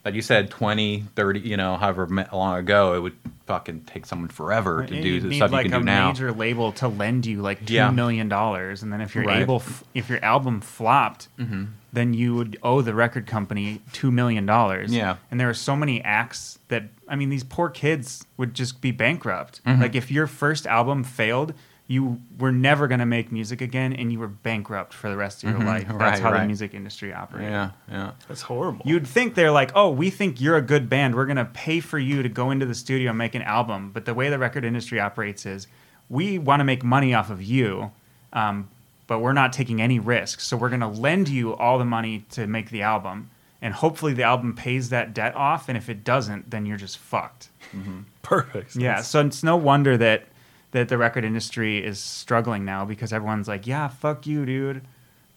like you said, 20, 30, you know, however long ago, it would fucking take someone forever to do the stuff like you can a do now. major label to lend you like two Yeah. million dollars, and then if you're Right. able, if your album flopped, Mm-hmm. Then you would owe the record company two million dollars. Yeah. and there are so many acts that I mean, these poor kids would just be bankrupt. Mm-hmm. Like if your first album failed. You were never going to make music again, and you were bankrupt for the rest of your life. [LAUGHS] That's Mm-hmm. Right, how the music industry operates. Yeah, yeah. That's horrible. You'd think they're like, oh, we think you're a good band. We're going to pay for you to go into the studio and make an album. But the way the record industry operates is we want to make money off of you, um, but we're not taking any risks. So we're going to lend you all the money to make the album. And hopefully the album pays that debt off. And if it doesn't, then you're just fucked. [LAUGHS] Perfect. Yeah. So it's no wonder that, that the record industry is struggling now because everyone's like, yeah, fuck you, dude.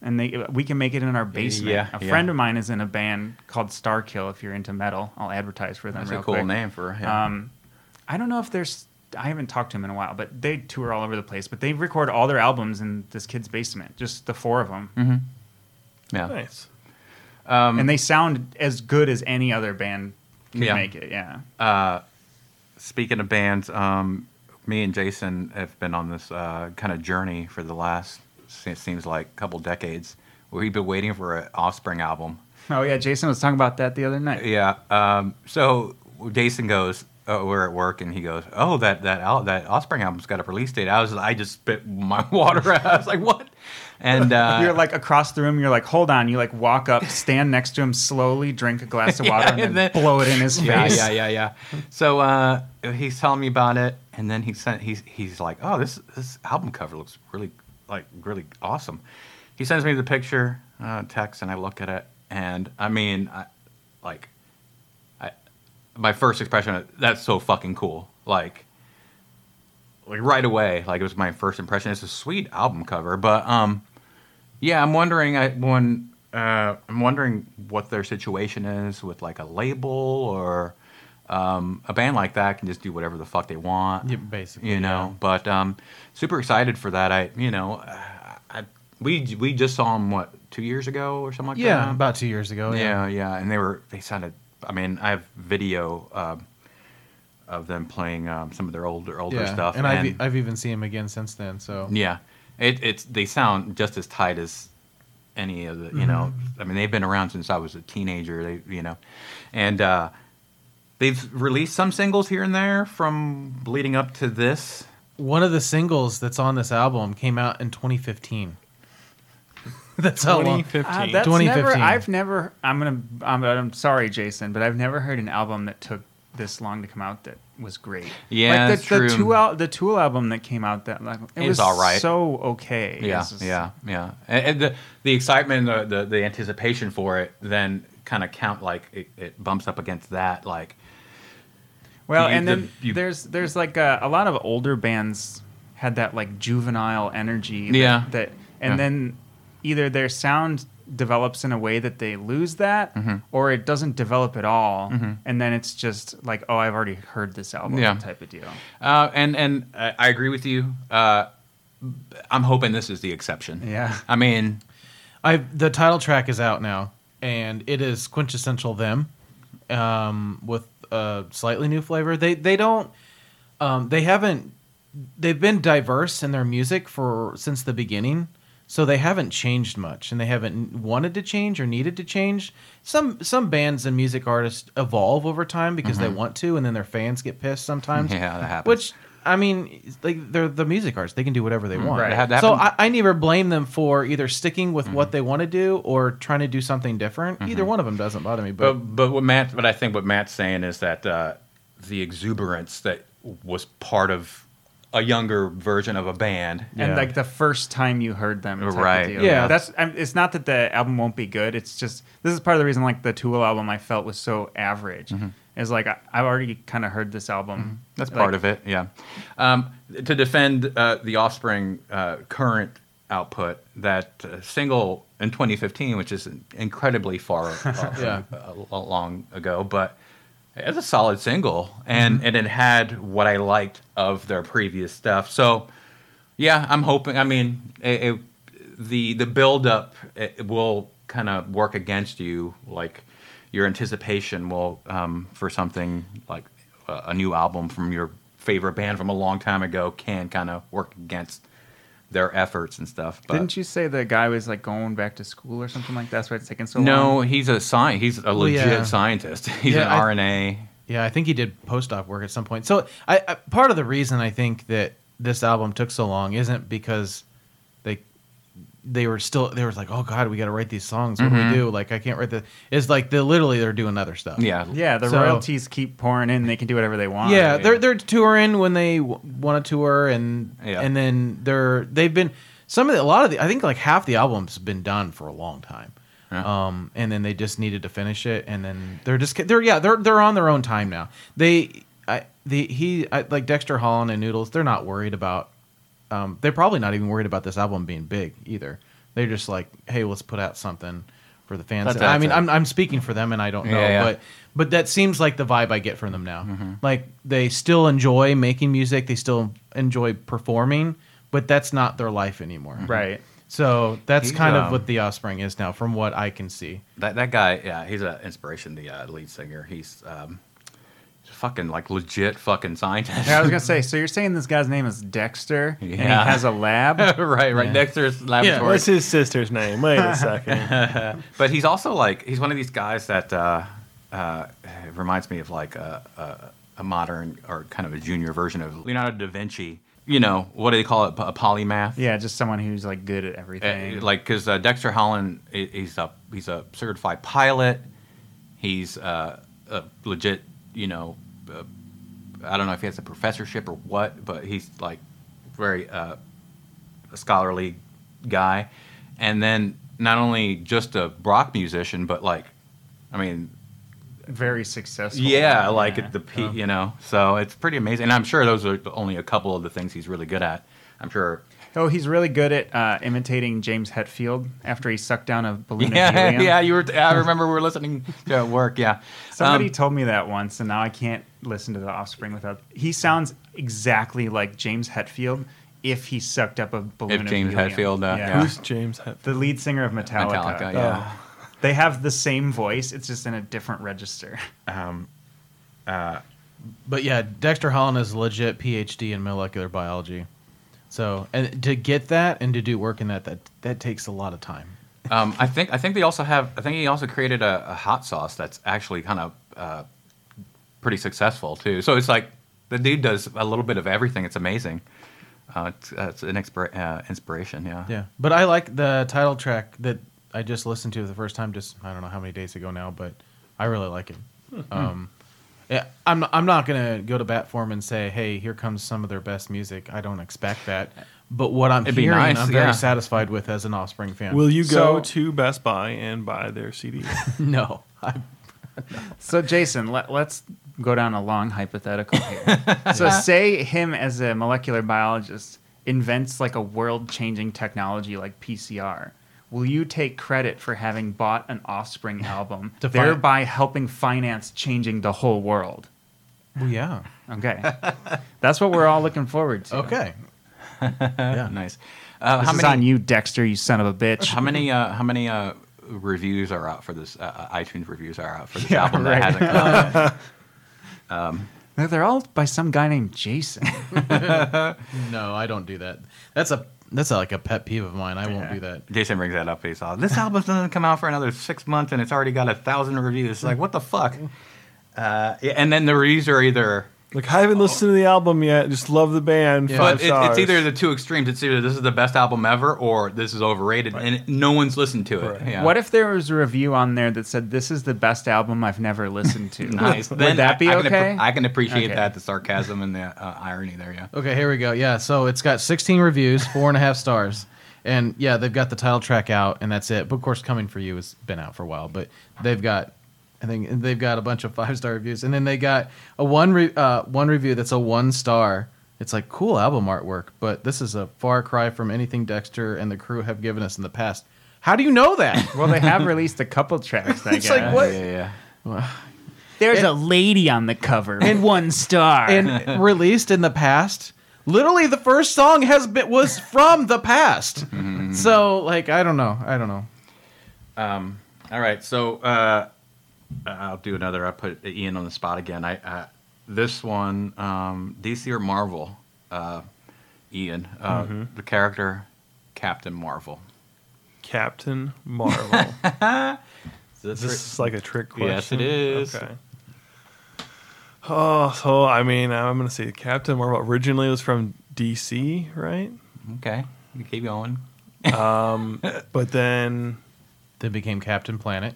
And they, we can make it in our basement. Yeah, a yeah. friend of mine is in a band called Starkill. If you're into metal, I'll advertise for them. That's real a cool quick. name for him. Um, I don't know if there's. I haven't talked to him in a while, but they tour all over the place. But they record all their albums in this kid's basement, just the four of them, Mm-hmm. yeah. Nice. Um, and they sound as good as any other band can Yeah. make it. Yeah. uh, speaking of bands, um, me and Jason have been on this uh, kind of journey for the last, it seems like, couple decades. We've been waiting for an Offspring album. Oh yeah, Jason was talking about that the other night. Yeah. Um, so Jason goes, oh, we're at work, and he goes, "Oh, that that al- that Offspring album's got a release date." I was, I just spit my [LAUGHS] water out. I was like, "What?" And [LAUGHS] uh, you're like across the room. You're like, hold on. You like walk up, stand next to him, slowly drink a glass of [LAUGHS] water, Yeah, and, then and then- blow it in his face. yeah, yeah, yeah, yeah. So uh, he's telling me about it, and then he sent he's he's like, "Oh, this this album cover looks really like really awesome." He sends me the picture, uh, text, and I look at it, and I mean, I, like, my first expression that's so fucking cool, like. Like right away, like it was my first impression. It's a sweet album cover, but um, yeah, I'm wondering. I when uh, I'm wondering what their situation is with like a label or um, a band like that can just do whatever the fuck they want. Yeah, basically, you know. But um, super excited for that. I, you know, uh, I, we we just saw them what two years ago or something like Yeah, that. Yeah about two years ago. yeah, yeah, and they were they sounded. I mean, I have video. Um, of them playing um, some of their older older yeah. stuff, And, I've, I've even seen them again since then. So yeah, it, it's they sound just as tight as any of the you know. Mm-hmm. I mean, they've been around since I was a teenager. They you know, and uh, they've released some singles here and there from leading up to this. one of the singles that's on this album came out in 2015. [LAUGHS] that's how long. 2015. Uh, that's 2015. never. I've never. I'm gonna. I'm, I'm sorry, Jason, but I've never heard an album that took this long to come out that was great. Yeah, like that's the, the true. Tool, al- the Tool album that came out that like it It was was all right. So okay. Yeah, just- yeah, yeah. And, and the the excitement, the, the the anticipation for it, then kind of count like it, it bumps up against that. Like Well, You- and the- then you- there's there's like a, a lot of older bands had that like juvenile energy. That, Yeah. That and Yeah. then either their sound develops in a way that they lose that, Mm-hmm. or it doesn't develop at all, and then it's just like, oh, I've already heard this album, Yeah. type of deal. Uh, and and I I agree with you. Uh, I'm hoping this is the exception. Yeah. I mean, I the title track is out now, and it is quintessential them, um, with a slightly new flavor. They they don't, um, they haven't, they've been diverse in their music for since the beginning, so they haven't changed much, and they haven't wanted to change or needed to change. Some some bands and music artists evolve over time because they want to, and then their fans get pissed sometimes. [LAUGHS] Yeah, that happens. Which I mean, like they're the music artists; they can do whatever they want. Right. That- that So I, I never blame them for either sticking with Mm-hmm. what they want to do or trying to do something different. Either one of them doesn't bother me. But, but but what Matt, but I think what Matt's saying is that uh, the exuberance that was part of a younger version of a band. Yeah. And like the first time you heard them, type of Right, deal. yeah. That's. I'm, it's not that the album won't be good. It's just this is part of the reason like the Tool album I felt was so average. Mm-hmm. Is like I, I've already kind of heard this album. That's Like, part of it, yeah. Um, to defend uh, the Offspring uh, current output, that uh, single in 2015, which is incredibly far [LAUGHS] uh, Yeah. uh, long ago, but it's a solid single, and and it had what I liked of their previous stuff. So, yeah, I'm hoping. I mean, it, it, the the build up will kind of work against you, like your anticipation will um, for something like a, a new album from your favorite band from a long time ago can kind of work against their efforts and stuff. But Didn't you say the guy was like going back to school or something like that? That's why it's taking so no, long. he's a sci- He's a legit yeah. scientist. [LAUGHS] He's Yeah, an I- RNA. Yeah, I think he did postdoc work at some point. So I, I part of the reason I think that this album took so long isn't because they they were still they were like, oh god, we got to write these songs. What do we do? Like I can't write the. It's like they literally they're doing other stuff. Yeah, Yeah, the So- royalties keep pouring in. They can do whatever they want. Yeah, they're they're touring when they w- want to tour, and Yeah. and then they're they've been some of the, a lot of the I think like half the album's been done for a long time, Yeah. um, and then they just needed to finish it, and then they're just they're yeah they're they're on their own time now. They I the he I, like Dexter Holland and Noodles, they're not worried about. Um, they're probably not even worried about this album being big either. They're just like, hey, let's put out something for the fans. That's- I mean. I'm I'm speaking for them, and I don't know, Yeah, yeah. but but that seems like the vibe I get from them now. Mm-hmm. Like they still enjoy making music, they still enjoy performing, but that's not their life anymore. right. So that's He's, kind of um, what the Offspring is now, from what I can see. That that guy, yeah, he's an inspiration. The uh, lead singer, he's um, he's a fucking like legit fucking scientist. Yeah, I was gonna [LAUGHS] say. So you're saying this guy's name is Dexter, and he has a lab? [LAUGHS] right, right. Yeah. Dexter's laboratory. What's his sister's name? Wait a [LAUGHS] second. but he's also like he's one of these guys that uh, uh, reminds me of like a, a, a modern or kind of a junior version of Leonardo da Vinci. You know what do they call it? A polymath. yeah, just someone who's like good at Uh, everything. like because uh, Dexter Holland, he's a he's a certified pilot. He's uh, a legit, you know, uh, I don't know if he has a professorship or what, but he's like very uh, a scholarly guy. And then not only just a rock musician, but like, I mean, very successful. yeah, like Yeah. at the peak, you know. So it's pretty amazing. And I'm sure those are only a couple of the things he's really good at. I'm sure. Oh, he's really good at uh, imitating James Hetfield after he sucked down a balloon Yeah, of [LAUGHS] helium. yeah. You were. I remember we were listening to it at work. Yeah. Somebody Um, told me that once, and now I can't listen to The Offspring without. He sounds exactly like James Hetfield if he sucked up a balloon If of James helium. Hetfield, uh, yeah. Who's James Hetfield? The lead singer of Metallica. Metallica. Yeah. They have the same voice, it's just in a different register. Um. Uh, But yeah, Dexter Holland is a legit PhD in molecular biology. So and to get that and to do work in that that that takes a lot of time. Um, I think I think they also have. I think he also created a, a hot sauce that's actually kind of uh, pretty successful too. So it's like the dude does a little bit of everything. It's amazing. Uh, it's, uh, it's an inspira- uh, inspiration. Yeah. Yeah, but I like the title track that I just listened to the first time. Just I don't know how many days ago now, but I really like it. Um, yeah, I'm not, I'm not gonna go to bat for 'em and say, hey, here comes some of their best music. I don't expect that, but what I'm It'd be hearing, nice, I'm very yeah. satisfied with as an Offspring fan. Will you go So- to Best Buy and buy their CD? [LAUGHS] no, I, [LAUGHS] So, Jason, let, let's go down a long hypothetical here. [LAUGHS] so, say him as a molecular biologist invents like a world changing technology like PCR. Will you take credit for having bought an Offspring [LAUGHS] album, To thereby helping finance changing the whole world? well, yeah, Okay. [LAUGHS] That's what we're all looking forward to. okay, [LAUGHS] yeah. Nice. Uh, This how is many? on you, Dexter, you son of a bitch. How many? Uh, how many uh, reviews are out for this? Uh, iTunes reviews are out for this Yeah, album right. that hasn't come out. No, They're all by some guy named Jason. No, I don't do that. That's a that's like a pet peeve of mine. I won't do that. Jason brings that up. He's all, this album doesn't come out for another six months, and it's already got a thousand reviews. It's like, what the fuck? Uh, yeah, and then the reviews are either, like I haven't listened to the album yet. Just love the band. Yeah. Five but it, stars. it's either the two extremes. It's either this is the best album ever, or this is overrated, and no one's listened to it. Right. Yeah. What if there was a review on there that said, This is the best album I've never listened to? [LAUGHS] Nice. Would Then that be I, I can okay? appre- I can appreciate Okay. that the sarcasm and the uh, irony there. Yeah. Okay, here we go. Yeah, so it's got 16 reviews, four and a half stars, and yeah, they've got the title track out, and that's it. But of course, "Coming for You" has been out for a while, but they've got I think and they've got a bunch of five star reviews, and then they got a one re- uh, one review that's a one star. It's like cool album artwork, but this is a far cry from anything Dexter and the crew have given us in the past. How do you know that? [LAUGHS] Well, they have released a couple tracks. I It's like, guess. what? Yeah, yeah. There's And- a lady on the cover, and one star. and [LAUGHS] released in the past. Literally, the first song has been was from the past. So, like, I don't know. I don't know. Um, all right, so uh, I'll do another. I put Ian on the spot again. I uh, this one, um, DC or Marvel, uh, Ian, uh, the character Captain Marvel. Captain Marvel. [LAUGHS] This is like a trick question? Yes, it is. Okay. Oh, so I mean, I'm gonna say Captain Marvel originally was from DC, right? Okay, you keep going. [LAUGHS] But then, Then became Captain Planet.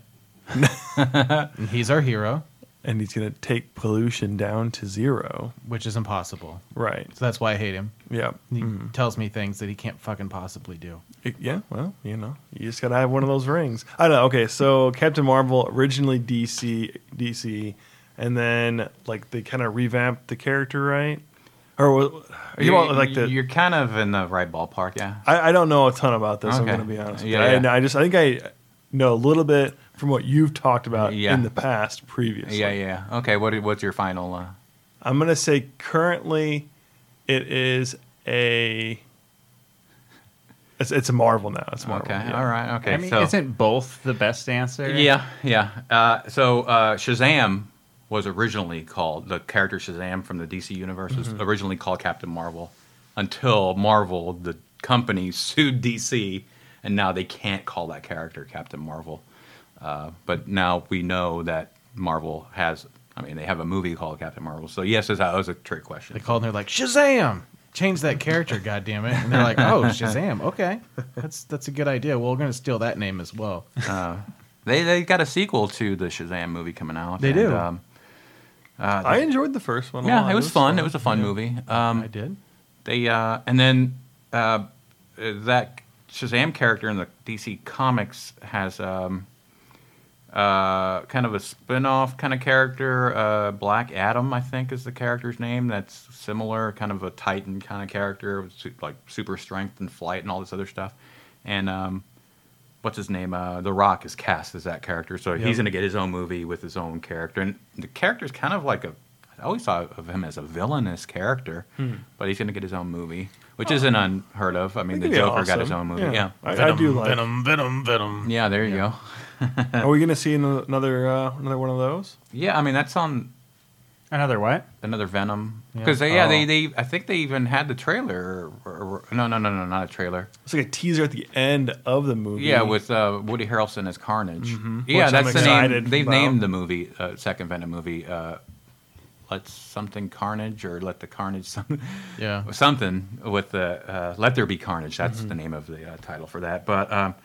[LAUGHS] and he's our hero, and he's gonna take pollution down to zero, which is impossible. right? So that's why I hate him. Yeah. He Mhm. tells me things that he can't fucking possibly do. It- yeah. Well, you know, you just gotta have one of those rings. I don't know. Okay, so Captain Marvel originally DC, DC, and then like they kind of revamped the character, right? Or wa- are you You're, about, like the? you're kind of in the right ballpark, yeah. I, I don't know a ton about this. I'm Okay. gonna be honest. with Yeah, you. yeah. I, I just I think I know a little bit from what you've talked about Yeah. in the past previously. Yeah, yeah. Okay, what what's your final? Uh, I'm gonna say currently, it is a. It's, it's a Marvel now. It's Marvel. okay, yeah. all right, okay. I mean, so, isn't both the best answer? Yeah, yeah. Uh, so uh, Shazam was originally called the character Shazam from the DC universe was Mm-hmm. originally called Captain Marvel until Marvel, the company, [LAUGHS] sued DC, and now they can't call that character Captain Marvel. Uh, but now we know that Marvel has. I mean, they have a movie called Captain Marvel. So yes, that was a trick question. They called and they're like, Shazam! Change that character, [LAUGHS] goddammit. And they're like, oh, Shazam. Okay. That's that's a good idea. Well, we're going to steal that name as well. Uh, they they got a sequel to the Shazam movie coming out. They and, do. Um, uh, I enjoyed the first one. a yeah, lot. it was fun. It was a fun movie. Um, I did. They uh, and then uh, uh, that Shazam character in the DC comics has um, uh, kind of a spin-off kind of character. Uh, Black Adam, I think, is the character's name. That's similar, kind of a Titan kind of character, with su- like super strength and flight and all this other stuff. And um, what's his name? Uh, the Rock is cast as that character, so he's going to get his own movie with his own character. And the character's kind of like a. I always thought of him as a villainous character, but he's going to get his own movie, which isn't unheard of. I mean, the That'd be Joker got his own movie. Yeah, I, I do like. Venom, Venom, Venom. yeah. there you go. [LAUGHS] Are we gonna see another uh, another one of those? Yeah, I mean that's on Another what? another Venom Yeah. because they, yeah, Oh. they, they I think they even had the trailer. Or, or, no, no, no, no, not a trailer. It's like a teaser at the end of the movie. Yeah, with uh, Woody Harrelson as Carnage. Mhm. Yeah, Which that's I'm the name. excited They've about. named the movie uh, second Venom movie. Uh, Let's something Carnage or Let the Carnage some, Yeah. something with the uh, Let There Be Carnage. That's Mm-hmm. the name of the uh, title for that. But um,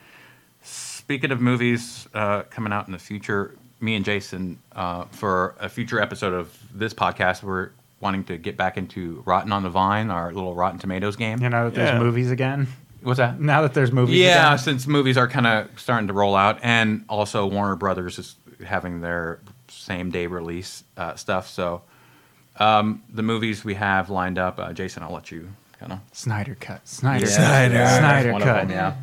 speaking of movies uh, coming out in the future, me and Jason uh, for a future episode of this podcast, we're wanting to get back into Rotten on the Vine, our little Rotten Tomatoes game. You know that there's Yeah. movies again. What's that? Now that there's movies. Yeah, again. since movies are kind of starting to roll out, and also Warner Brothers is having their same day release uh, stuff. So um, the movies we have lined up, uh, Jason, I'll let you kind of Snyder cut. Snyder. Snyder. Cut. Yeah, Snyder one cut. Them, yeah,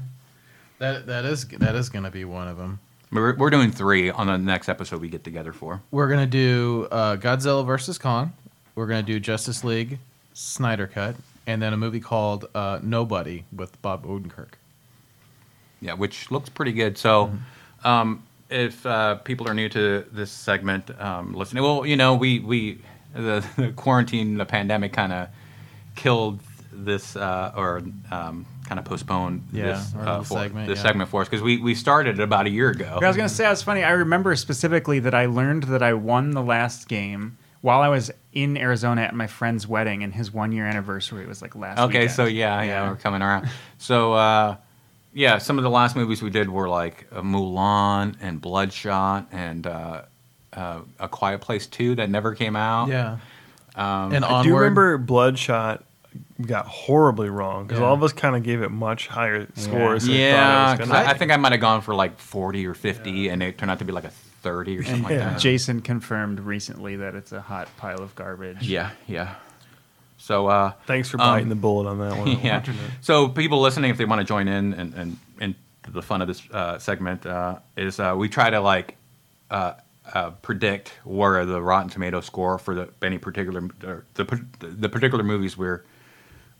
That that is that is going to be one of them. we're, we're doing three on the next episode we get together for. We're gonna do uh, Godzilla versus Kong. We're gonna do Justice League, Snyder Cut, and then a movie called uh, Nobody with Bob Odenkirk. Yeah, which looks pretty good. So, um, if uh, people are new to this segment, um, listening, well, you know, we we the, the quarantine, the pandemic, kind of killed this uh, or um, kind of postponed Yeah, this uh, little for, segment, this yeah. segment for us because we we started it about a year ago. I was gonna say it was funny. I remember specifically that I learned that I won the last game while I was in Arizona at my friend's wedding, and his one year anniversary was like last. Okay, weekend. so yeah, yeah, we're coming around. So uh, yeah, some of the last movies we did were like uh, Mulan and Bloodshot and uh, uh, A Quiet Place Two that never came out. Yeah, Um, and I onward. do remember Bloodshot got horribly wrong because Yeah. all of us kind of gave it much higher scores. than yeah, thought it 'cause was I, I think I might have gone for like 40 or 50, and it turned out to be like a thirty or something like that. Jason confirmed recently that it's a hot pile of garbage. Yeah, yeah. So uh, Thanks for Um, biting the bullet on that one. yeah. So people listening, if they want to join in and and, and the fun of this uh, segment uh, is uh, we try to like uh, uh, predict where the Rotten Tomato score for the any particular or the the particular movies we're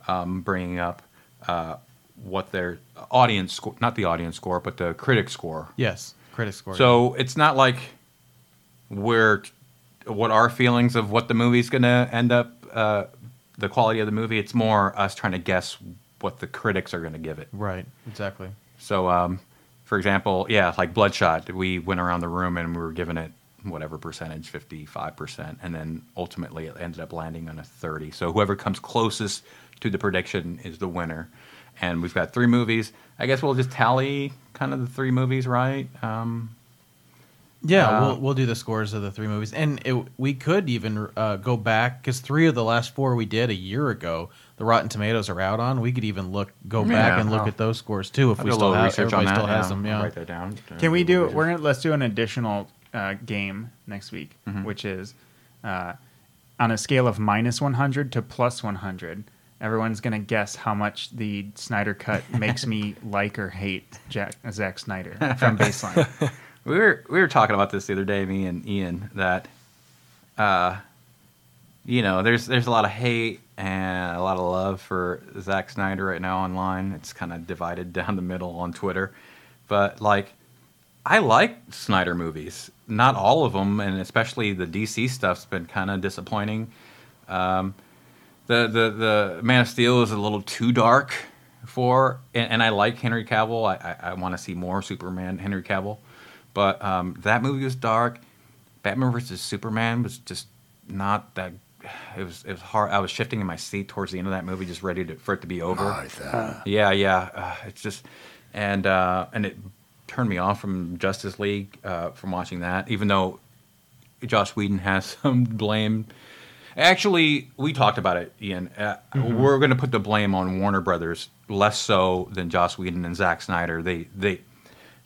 um, bringing up, uh, what their audience score, not the audience score, but the critic score. Yes, critic score. So it's not like we're what our feelings of what the movie's going to end up, uh, the quality of the movie. It's more us trying to guess what the critics are going to give it. right, exactly. So, um, for example, yeah, like Bloodshot, we went around the room and we were giving it whatever percentage, fifty-five percent, and then ultimately it ended up landing on a thirty. So whoever comes closest to the prediction is the winner. And we've got three movies. I guess we'll just tally kind of the three movies, right? Um, Yeah, Uh, we'll we'll do the scores of the three movies, and it, we could even uh, go back because three of the last four we did a year ago, the Rotten Tomatoes are out on. We could even look go back and look I'll- at those scores too if I'll we still have research on everybody that. still has yeah. them. I'll Yeah, write that down. Can we do? Research. We're gonna let's do an additional uh, game next week, Mhm. which is uh, on a scale of minus 100 to plus 100. Everyone's gonna guess how much the Snyder cut makes me [LAUGHS] like or hate Jack, Zack Snyder [LAUGHS] from Baseline. We were we were talking about this the other day, me and Ian, that uh, you know, there's there's a lot of hate and a lot of love for Zack Snyder right now online. It's kind of divided [LAUGHS] down the middle on Twitter, but like, I like Snyder movies. Not all of them, and especially the DC stuff's been kind of disappointing. Um, the the the Man of Steel is a little too dark for, and, and I like Henry Cavill. I I, I want to see more Superman Henry Cavill, but um, that movie was dark. Batman versus Superman was just not that. It was it was hard. I was shifting in my seat towards the end of that movie, just ready to, for it to be over. Yeah, yeah. Uh, it's just and uh, and it turned me off from Justice League uh, from watching that, even though Joss Whedon has [LAUGHS] some blame. Actually, we talked about it, Ian. Uh, We're going to put the blame on Warner Brothers less so than Joss Whedon and Zack Snyder. They they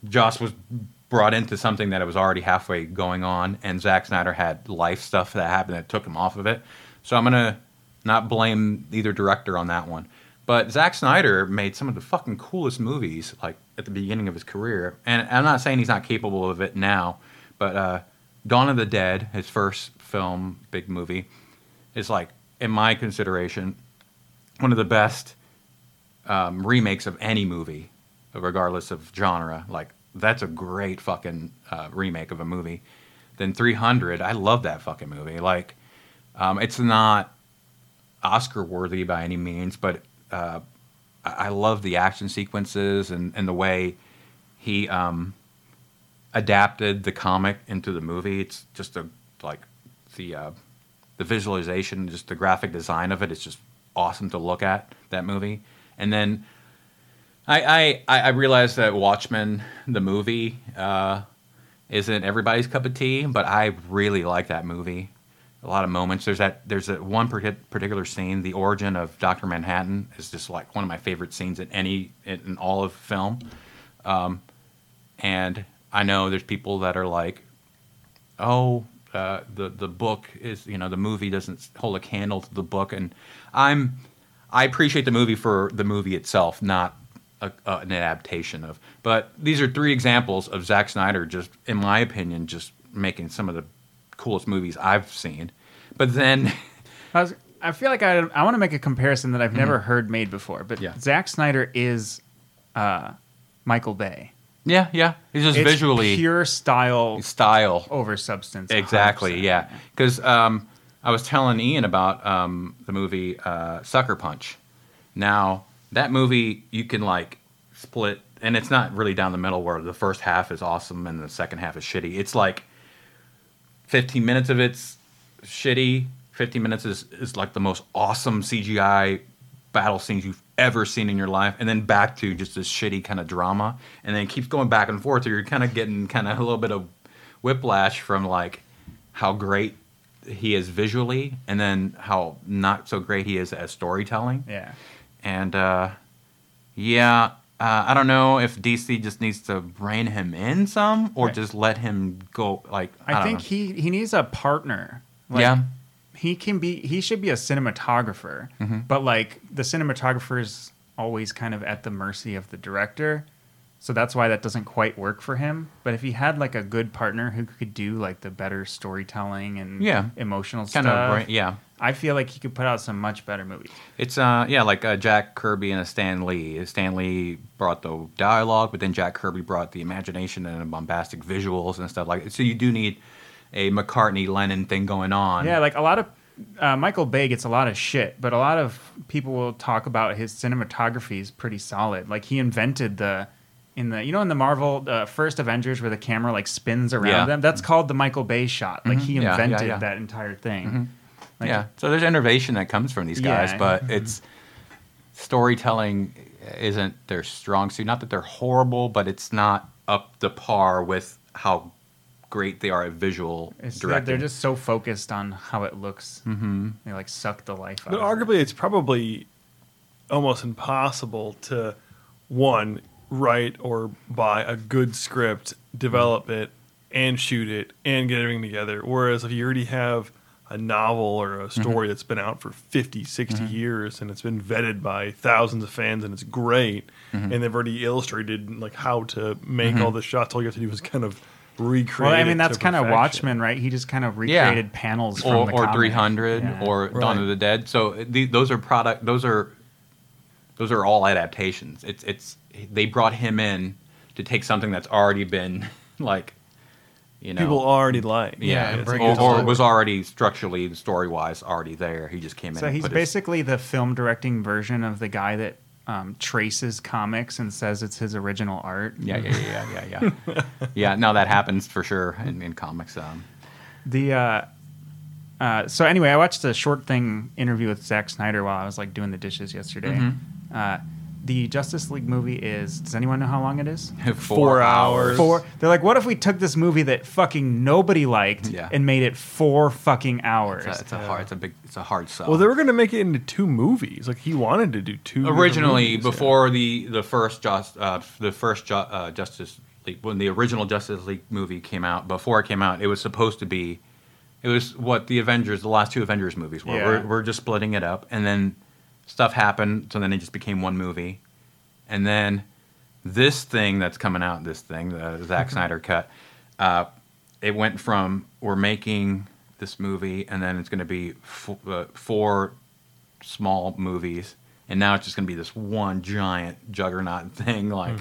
Joss was brought into something that it was already halfway going on, and Zack Snyder had life stuff that happened that took him off of it. So I'm gonna not blame either director on that one. But Zack Snyder made some of the fucking coolest movies, like at the beginning of his career. And I'm not saying he's not capable of it now, but uh, Dawn of the Dead, his first film, big movie, is like, in my consideration, one of the best um, remakes of any movie, regardless of genre. Like that's a great fucking uh, remake of a movie. Then 300, I love that fucking movie. Like, um, it's not Oscar worthy by any means, but uh, I I love the action sequences and, and the way he um, adapted the comic into the movie. It's just a like the uh, the visualization, just the graphic design of it, it is just awesome to look at that movie. And then I I, I realized that Watchmen, the movie, uh, isn't everybody's cup of tea, but I really like that movie. A lot of moments. There's that. There's that one particular scene. The origin of Doctor Manhattan is just like one of my favorite scenes in any in all of film. Um, and I know there's people that are like, oh, uh, the the book is you know the movie doesn't hold a candle to the book, and I'm I appreciate the movie for the movie itself, not a, a, an adaptation of. But these are three examples of Zack Snyder, just in my opinion, just making some of the coolest movies I've seen. But then, [LAUGHS] I, was, I feel like I, I want to make a comparison that I've never heard made before, but Yeah. Zack Snyder is uh, Michael Bay. Yeah, yeah, it's just It's visually pure style style. over substance. Exactly, 100%. yeah. Because um, I was telling Ian about um, the movie uh, Sucker Punch. Now that movie you can like split, and it's not really down the middle where the first half is awesome and the second half is shitty. It's like fifteen minutes of it's shitty. Fifteen minutes is is like the most awesome CGI battle scenes you've ever seen in your life, and then back to just this shitty kind of drama, and then it keeps going back and forth. So you're kind of getting kind of a little bit of whiplash from like how great he is visually, and then how not so great he is as storytelling. Yeah. And uh, yeah, uh, I don't know if DC just needs to rein him in some or Right. just let him go. Like I, I, think know. he he needs a partner. Like, yeah, he can be he should be a cinematographer Mm-hmm. but like the cinematographer is always kind of at the mercy of the director so that's why that doesn't quite work for him but if he had like a good partner who could do like the better storytelling and Yeah. emotional kind stuff of. Yeah, i feel like he could put out some much better movies It's uh yeah like uh, Jack Kirby and a Stan Lee. Stan Lee brought the dialogue, but then Jack Kirby brought the imagination and the bombastic visuals and stuff like. that So you do need a McCartney Lennon thing going on. yeah like a lot of uh, michael bay gets a lot of shit but a lot of people will talk about his cinematography is pretty solid like he invented the in the you know in the marvel uh, first avengers where the camera like spins around Yeah. them that's called the michael bay shot like he Yeah, yeah, invented yeah. that entire thing Like, yeah. So there's innovation that comes from these guys, but it's storytelling isn't their strong suit. Not that they're horrible, but it's not up to par with how great they are at visual It's, they're, directing. they're just so focused on how it looks. Mm-hmm. They like suck the life out. But of it. But arguably, it's probably almost impossible to one write or buy a good script, develop it, and shoot it, and get everything together. Whereas if you already have a novel or a story mm-hmm. that's been out for 50, 60 mm-hmm. years and it's been vetted by thousands of fans and it's great, mm-hmm. and they've already illustrated like how to make all the shots, all you have to do is kind of recreate. Well, I mean, that's kind of. Watchmen, right? He just kind of Yeah. recreated panels from or, the or 300 Yeah. or Dawn of the Dead. So the, those are product. Those are those are all adaptations. It's it's they brought him in to take something that's already been [LAUGHS] like you know people already like. yeah, and bring a it or, or was already structurally story wise already there. He just came in. So and he's put his- basically the film directing version of the guy that um, traces comics and says it's his original art. yeah yeah yeah yeah yeah yeah. [LAUGHS] yeah, no, that happens for sure in, in comics. Um, The uh, uh, so anyway, I watched a short thing interview with Zack Snyder while I was like doing the dishes yesterday. Mm-hmm. Uh, the Justice League movie is. Does anyone know how long it is? [LAUGHS] Four hours. Four. They're like, what if we took this movie that fucking nobody liked Yeah. and made it four fucking hours? It's a, it's a hard. It's a big. It's a hard sell. Well, they were going to make it into two movies. Like he wanted to do two. originally movies, yeah. before the the first just uh, the first ju- uh, Justice League when the original Justice League movie came out before it came out it was supposed to be it was what the Avengers the last two Avengers movies were Yeah. we're, we're just splitting it up and then stuff happened so then it just became one movie and then this thing that's coming out this thing the [LAUGHS] Zack Snyder cut uh, it went from we're making this movie and then it's going to be f- uh, four small movies, and now it's just going to be this one giant juggernaut [LAUGHS] thing. Like,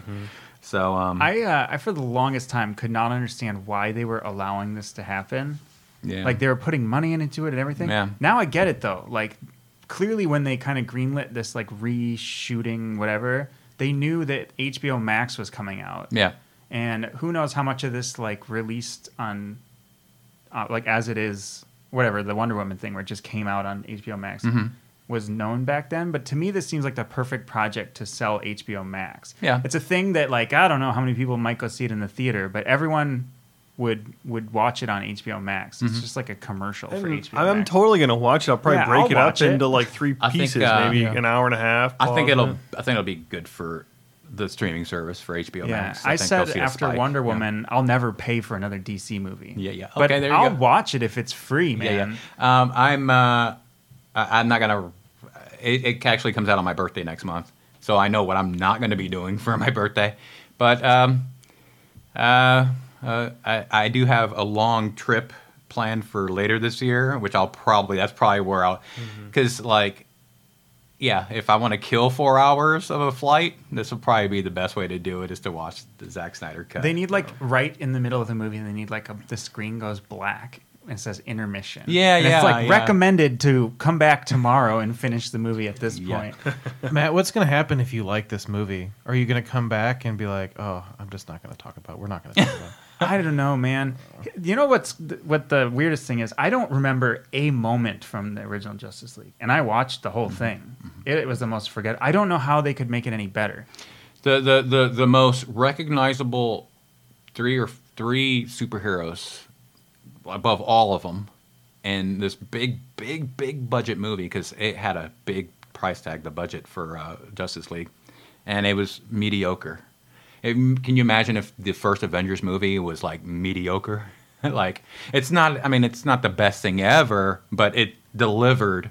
so um, I, uh, I for the longest time could not understand why they were allowing this to happen. yeah. Like they were putting money into it and everything. Yeah. Now I get it though. Like clearly when they kind of greenlit this like reshooting whatever, they knew that HBO Max was coming out. yeah, And who knows how much of this like released on uh, like as it is whatever the Wonder Woman thing where it just came out on HBO Max Mhm. was known back then. But to me, this seems like the perfect project to sell HBO Max. Yeah. it's a thing that like I don't know how many people might go see it in the theater, but everyone would would watch it on HBO Max. Mm-hmm. It's just like a commercial for I'm, HBO. I'm Max. totally going to watch it. I'll probably Yeah, break I'll it up it. into like three [LAUGHS] I think, pieces, uh, maybe Yeah. an hour and a half. I think it'll it. I think it'll be good for the streaming service for HBO Yeah, Max. I, think said they'll see a after spike. Wonder Yeah. Woman, I'll never pay for another DC movie. Yeah, yeah. But there you I'll go. watch it if it's free, man. Yeah, yeah. Um, I'm uh, I- I'm not gonna. It, it actually comes out on my birthday next month, so I know what I'm not gonna be doing [LAUGHS] for my birthday. But um, uh, uh, I, I do have a long trip planned for later this year, which I'll probably that's probably where I'll because like. Yeah, if I want to kill four hours of a flight, this will probably be the best way to do it is to watch the Zack Snyder cut. They need like right in the middle of the movie, they need like a, the screen goes black and it says intermission. Yeah, And yeah, It's like yeah. recommended to come back tomorrow and finish the movie at this Yeah. point. [LAUGHS] Matt, what's going to happen if you like this movie? Are you going to come back and be like, "Oh, I'm just not going to talk about. We're not going to talk about." It." I don't know, man. You know what's what the weirdest thing is? I don't remember a moment from the original Justice League, and I watched the whole Mm-hmm. thing. It, was the most forget. I don't know how they could make it any better. the the the the most recognizable three or three superheroes above all of them in this big big big budget movie because it had a big price tag the budget for uh, justice league and it was mediocre. Can you imagine if the first Avengers movie was like mediocre? [LAUGHS] like it's not. I mean, it's not the best thing ever, but it delivered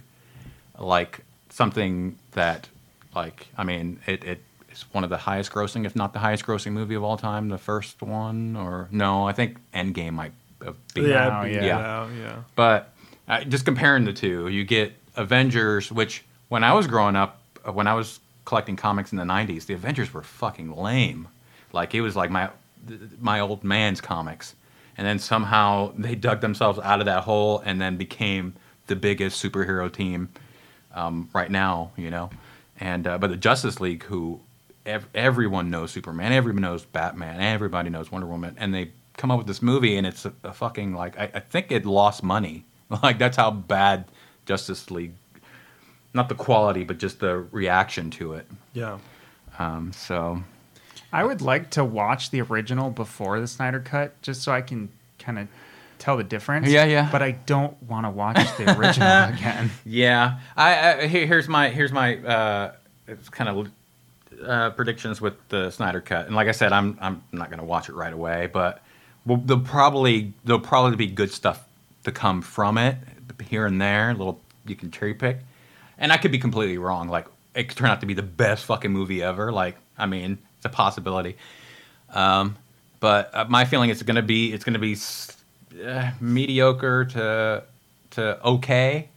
like something that, like, I mean, it it is one of the highest grossing, if not the highest grossing movie of all time. The first one, or no, I think Endgame might have beat Yeah, beat yeah. Yeah. yeah. but uh, just comparing the two, you get Avengers, which when I was growing up, uh, when I was collecting comics in the '90s, the Avengers were fucking lame. Like it was like my my old man's comics, and then somehow they dug themselves out of that hole and then became the biggest superhero team um, right now. You know, and uh, but the Justice League, who ev- everyone knows Superman, everyone knows Batman, everybody knows Wonder Woman, and they come up with this movie, and it's a, a fucking like I, I think it lost money. [LAUGHS] Like that's how bad Justice League, not the quality, but just the reaction to it. Yeah. Um, so I would like to watch the original before the Snyder Cut, just so I can kind of tell the difference. Yeah, yeah. But I don't want to watch the original [LAUGHS] again. yeah, I, I here, here's my here's my uh, kind of uh, predictions with the Snyder Cut, and like I said, I'm I'm not gonna watch it right away, but well, there'll probably there'll probably be good stuff to come from it here and there. A little you can cherry pick, and I could be completely wrong. Like it could turn out to be the best fucking movie ever. Like I mean, it's a possibility. Um, but uh, my feeling is going to be it's going to be uh, mediocre to to okay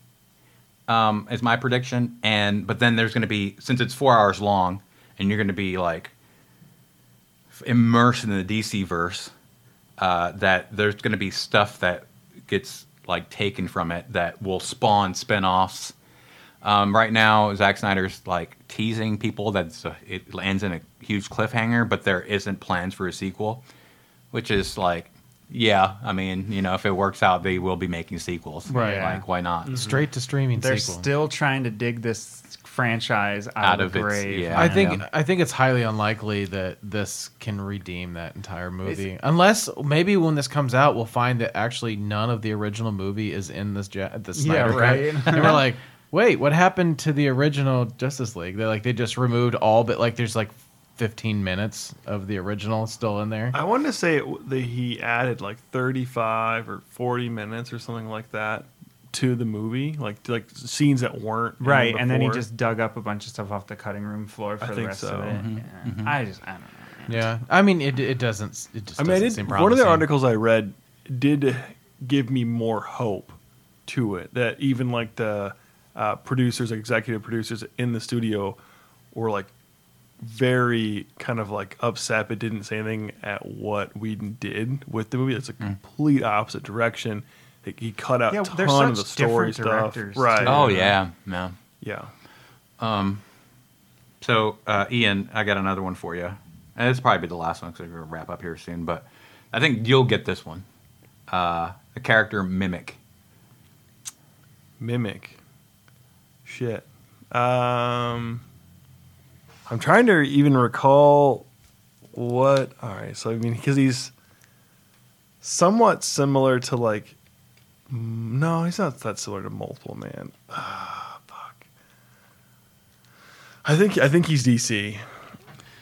um, is my prediction. And but then there's going to be since it's four hours long, and you're going to be like immersed in the DC verse. Uh, that there's going to be stuff that gets like taken from it that will spawn spin-offs. Um, right now, Zack Snyder's like teasing people that it's it lands in a huge cliffhanger, but there isn't plans for a sequel, which is like, yeah, I mean, you know, if it works out, they will be making sequels, Right. Like, why not? Straight to streaming They're sequel. still trying to dig this franchise out, Out of of the its- grave. yeah. I think Yeah. I think it's highly unlikely that this can redeem that entire movie, unless maybe when this comes out, we'll find that actually none of the original movie is in this ja- the Snyder Cut. right. and we're like, wait, what happened to the original Justice League? They like they just removed all, but like there's like 15 minutes of the original still in there. I wanted to say it, that he added like 35 or 40 minutes or something like that to the movie, like like scenes that weren't Right, and then he just dug up a bunch of stuff off the cutting room floor for I the think rest so. of it. Mm-hmm. Yeah. I just, I don't know. Yeah, I mean it. It doesn't. It just. I mean, doesn't did, seem one of the articles I read did give me more hope to it. That even like the uh, producers, executive producers in the studio, were like very kind of like upset, but didn't say anything at what Whedon did with the movie. It's a complete opposite direction. Like, He cut out Yeah, a they're ton of the story stuff. directors, Right. too. Oh yeah, yeah. Yeah. So, uh, Ian, I got another one for you. And it's probably be the last one because we're going to wrap up here soon. But I think you'll get this one. Uh, the character Mimic. Mimic. Shit. Um, I'm trying to even recall what. All right, so I mean, because he's somewhat similar to like. No, he's not that similar to Multiple Man. Ah, fuck. I think I think he's DC.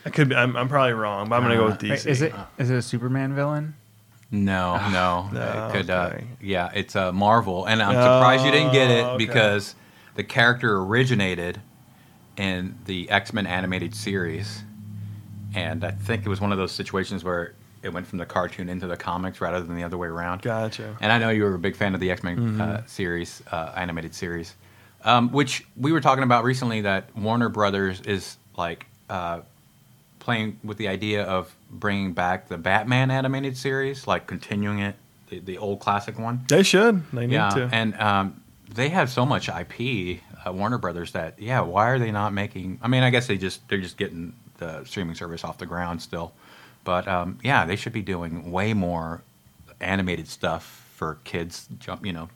I could. Be, I'm, I'm probably wrong, but I'm gonna go with DC. Is it is it a Superman villain? No, no. [SIGHS] No, it could, uh, okay. yeah, it's uh, Marvel. And I'm surprised you didn't get it Oh, okay. because the character originated in the X Men animated series. And I think it was one of those situations where it went from the cartoon into the comics rather than the other way around. Gotcha. And I know you were a big fan of the X Men Mm-hmm. uh, series, uh, animated series, um, which we were talking about recently. That Warner Brothers is like uh, playing with the idea of bringing back the Batman animated series, like continuing it, the, the old classic one. They should. They need Yeah, to. and um, they have so much IP, uh, Warner Brothers, that yeah, why are they not making? I mean, I guess they just they're just getting the streaming service off the ground still, but um, yeah, they should be doing way more animated stuff for kids. Jump, you know,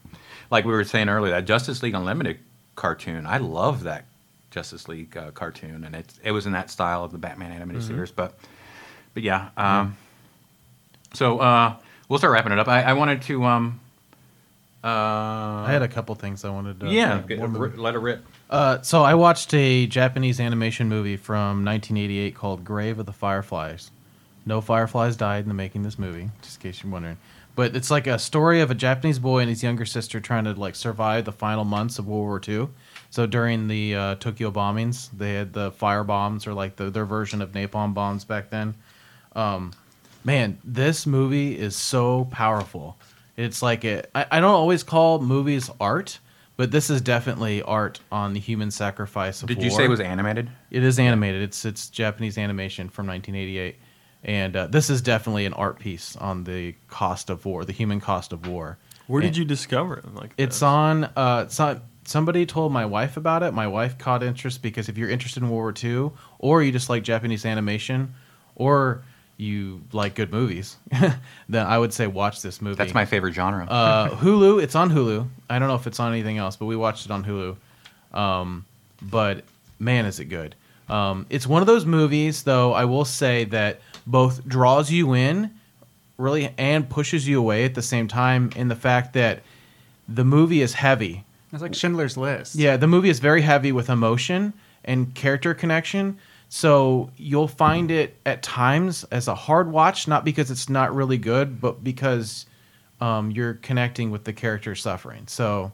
like we were saying earlier, that Justice League Unlimited cartoon. I love that Justice League uh, cartoon, and it it was in that style of the Batman animated series, but but yeah. Um, So uh, we'll start wrapping it up. I, I wanted to um, Uh, I had a couple things I wanted to. yeah, get- ri- let it rip. Uh, so I watched a Japanese animation movie from 1988 called Grave of the Fireflies. No fireflies died in the making of this movie, just in case you're wondering. But it's like a story of a Japanese boy and his younger sister trying to like survive the final months of World War II. So during the uh, Tokyo bombings, they had the fire bombs or like the, their version of napalm bombs back then. Um, man, this movie is so powerful. It's like it. I, I don't always call movies art, but this is definitely art on the human sacrifice of Did war. you say it was animated? It is animated. It's it's Japanese animation from 1988, and uh, this is definitely an art piece on the cost of war, the human cost of war. Where did you discover it? Like It's this? on. Uh, it's on- somebody told my wife about it. My wife caught interest because if you're interested in World War II, or you just like Japanese animation, or you like good movies, [LAUGHS] then I would say watch this movie. That's my favorite genre. Uh, Hulu. It's on Hulu. I don't know if it's on anything else, but we watched it on Hulu. Um, but man, is it good! Um, it's one of those movies, though. I will say that both draws you in, really, and pushes you away at the same time. In the fact that the movie is heavy. It's like Schindler's List. Yeah, the movie is very heavy with emotion and character connection. So you'll find it at times as a hard watch, not because it's not really good, but because um, you're connecting with the character suffering. So,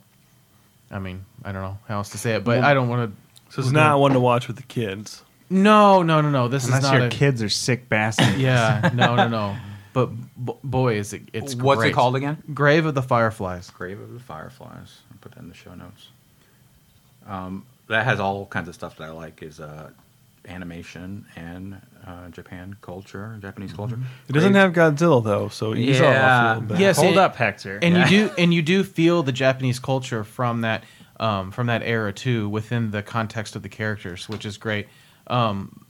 I mean, I don't know how else to say it, but I don't want to. So it's not one to watch with the kids. No, no, no, no. This Unless is not your a. kids are sick bastards. Yeah, [LAUGHS] no, no, no. But b- boy, is it! It's What's great. it called again? Grave of the Fireflies. Grave of the Fireflies. I'll put that in the show notes. Um, that has all kinds of stuff that I like. Is uh, animation and uh, Japan culture, Japanese culture. It doesn't have Godzilla though, so ease Yeah. off a little bit. Yes, Hold it- up, Hector. and Yeah. you do and you do feel the Japanese culture from that um, from that era too within the context of the characters, which is great. Um,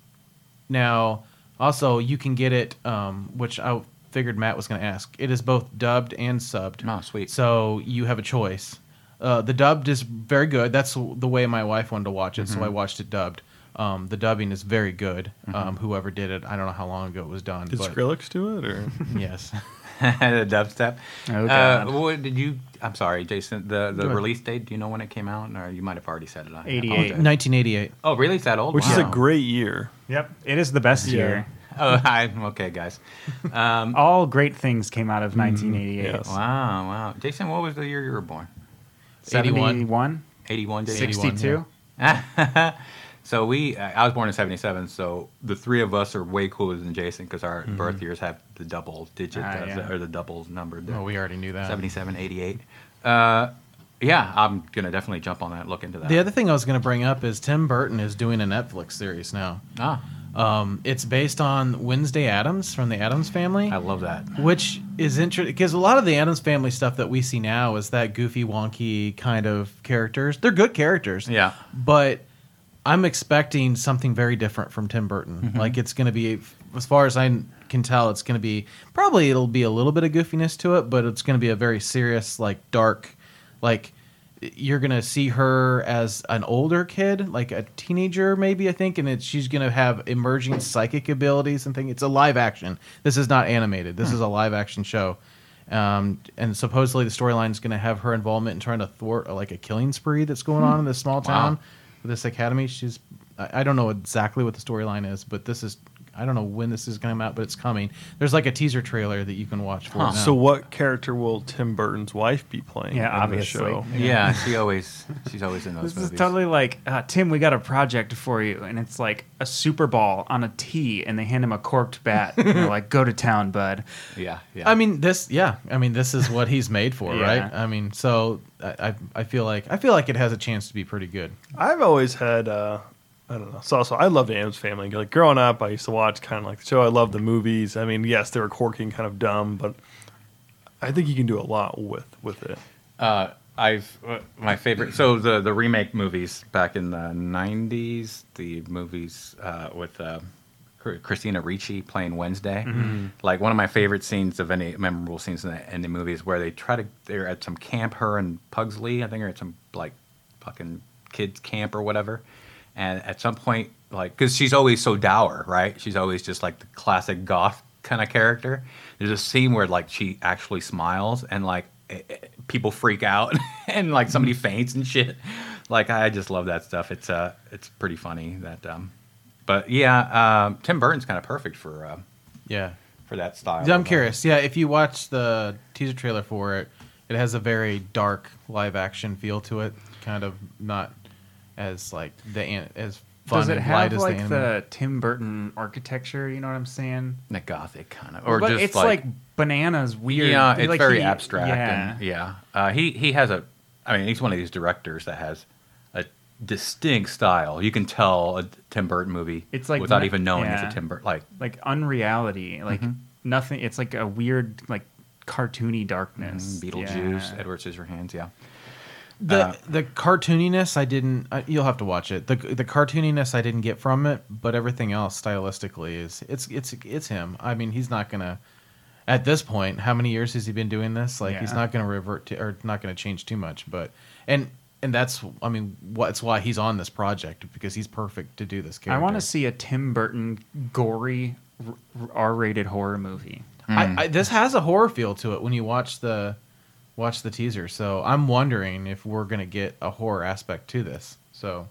now, also you can get it, um, which I figured Matt was going to ask. It is both dubbed and subbed. Oh, sweet. So you have a choice. Uh, the dubbed is very good. That's the way my wife wanted to watch it, Mm-hmm. so I watched it dubbed. Um, the dubbing is very good. Um, whoever did it, I don't know how long ago it was done. Did but Skrillex do it or? [LAUGHS] yes. [LAUGHS] the dubstep. Oh, Uh, what did you? I'm sorry, Jason. The the Go ahead. release date. Do you know when it came out, or you might have already said it? I 88. 1988. Oh, really? It's that old? Which is a great year. Yep, it is the best Yeah. year. Oh, [LAUGHS] hi. Okay, guys. Um, All great things came out of 1988. yes. wow, wow. Jason, what was the year you were born? 81. 71, 81. Jason? 81, 62. So we, uh, I was born in '77. So the three of us are way cooler than Jason because our birth years have the double digit Ah, yeah. or the double number. there. Oh, we already knew that. 77, 88. Uh, yeah, I'm gonna definitely jump on that. Look into that. The other thing I was going to bring up is Tim Burton is doing a Netflix series now. ah, Um, it's based on Wednesday Addams from the Addams Family, I love that. which is interesting because a lot of the Addams Family stuff that we see now is that goofy, wonky kind of characters. They're good characters, Yeah. but I'm expecting something very different from Tim Burton. Mm-hmm. Like it's going to be, as far as I can tell, it's going to be probably it'll be a little bit of goofiness to it, but it's going to be a very serious, like dark, like you're going to see her as an older kid, like a teenager, maybe I think, and it, she's going to have emerging psychic abilities and things. It's a live action. This is not animated. This hmm. is a live action show. Um, and supposedly the storyline is going to have her involvement in trying to thwart like a killing spree that's going hmm. on in this small town with this academy. She's I, I don't know exactly what the storyline is, but this is I don't know when this is going to come out, but it's coming. There's like a teaser trailer that you can watch for Huh. it now. So what character will Tim Burton's wife be playing? Yeah, in the obviously. show? Yeah, [LAUGHS] she always, she's always in those This is totally like, uh, Tim, we got a project for you. And it's like a super ball on a tee, and they hand him a corked bat. and they're like, go to town, bud. [LAUGHS] yeah, yeah. I mean this, yeah. I mean this is what he's made for, [LAUGHS] Yeah. right? I mean, so I, I I feel like I feel like it has a chance to be pretty good. I've always had, uh, I don't know. So also, I love the Addams Family. Like growing up, I used to watch kind of like the show. I love the movies. I mean, yes, they were quirky and kind of dumb, but I think you can do a lot with with it. Uh, I've uh, my favorite. So the the remake movies back in the '90s, the movies uh, with uh, Christina Ricci playing Wednesday. Like one of my favorite scenes of any memorable scenes in the, in the movie is where they try to. They're at some camp. Her and Pugsley, I think, are at some like fucking kids camp or whatever. And at some point, like, because she's always so dour, right? She's always just like the classic goth kind of character. There's a scene where like she actually smiles and like, it, it- people freak out [LAUGHS] and like somebody faints and shit. Like I just love that stuff. It's uh it's pretty funny that um but yeah, um Tim Burton's kind of perfect for uh, Yeah. for that style. I'm uh, curious. Yeah, if you watch the teaser trailer for it, it has a very dark live action feel to it. Kind of not as like the an- as fun Does it and have light as like the, the, anime. Tim Burton architecture? You know what I'm saying? the gothic kind of or but just it's like, bananas weird. Yeah, it's Like, very he- abstract. Yeah. And, yeah. Uh, he he has a. I mean, he's one of these directors that has a distinct style. You can tell a Tim Burton movie. It's like without ma- even knowing yeah. it's a Tim Burton. Like like unreality, like Mhm. nothing. It's like a weird, like cartoony darkness. mm, Beetlejuice, Yeah. Edward Scissorhands. Yeah. The uh, the cartooniness I didn't. I, you'll have to watch it. the The cartooniness I didn't get from it, but everything else stylistically is it's it's it's him. I mean, he's not gonna. At this point, how many years has he been doing this? Like, he's not going to revert to, or not going to change too much. But and and that's, I mean, what's why he's on this project because he's perfect to do this character. I want to see a Tim Burton gory r- R-rated horror movie. I, I, this has a horror feel to it when you watch the watch the teaser. So I'm wondering if we're gonna get a horror aspect to this. So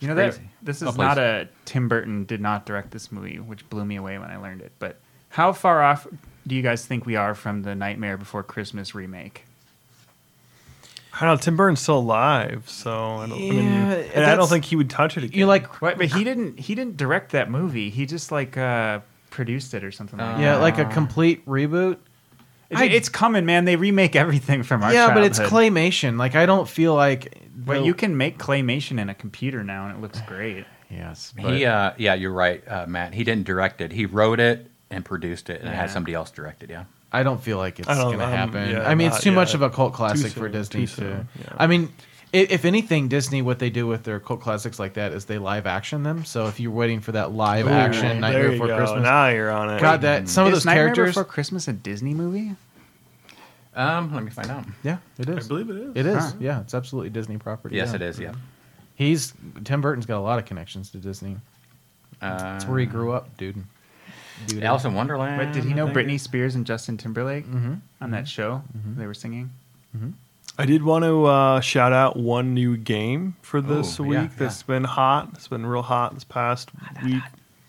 You know that this Oh, is please. not a Tim Burton did not direct this movie, which blew me away when I learned it. But how far off do you guys think we are from the Nightmare Before Christmas remake? I don't know. Tim Burton's still alive, so I don't. I, mean, Yeah, and I don't think he would touch it again. you like What? But he didn't. He didn't direct that movie. He just like uh, produced it or something like yeah, that. like a complete reboot. It's, I- it's coming, man. They remake everything from our yeah, but it's claymation. Like I don't feel like. But the- you can make claymation in a computer now, and it looks great. Yes, but He. Uh, yeah, you're right, uh, Matt. He didn't direct it. He wrote it and produced it, and Yeah. had somebody else direct it. Yeah. I don't feel like it's gonna um, happen. yeah, I mean, it's not too much of a cult classic Too for soon, Disney too to. yeah. I mean, if anything, Disney what they do with their cult classics like that is they live action them. So if you're waiting for that live Ooh, action Nightmare Before go. Christmas, Now you're on it. God, that some of those Nightmare characters. Before Christmas a Disney movie? Um, let me find out. Yeah, it is. I believe it is. It is. Huh. Yeah, it's absolutely Disney property. Yes, yeah. it is. Yeah. He's Tim Burton's got a lot of connections to Disney. Uh, That's where he grew up, dude. dude Alice in Wonderland. But did he know think. Britney Spears and Justin Timberlake Mhm. on that show? Mhm. They were singing. I did want to uh, shout out one new game for this Oh, week yeah, that's been hot. It's been real hot this past week,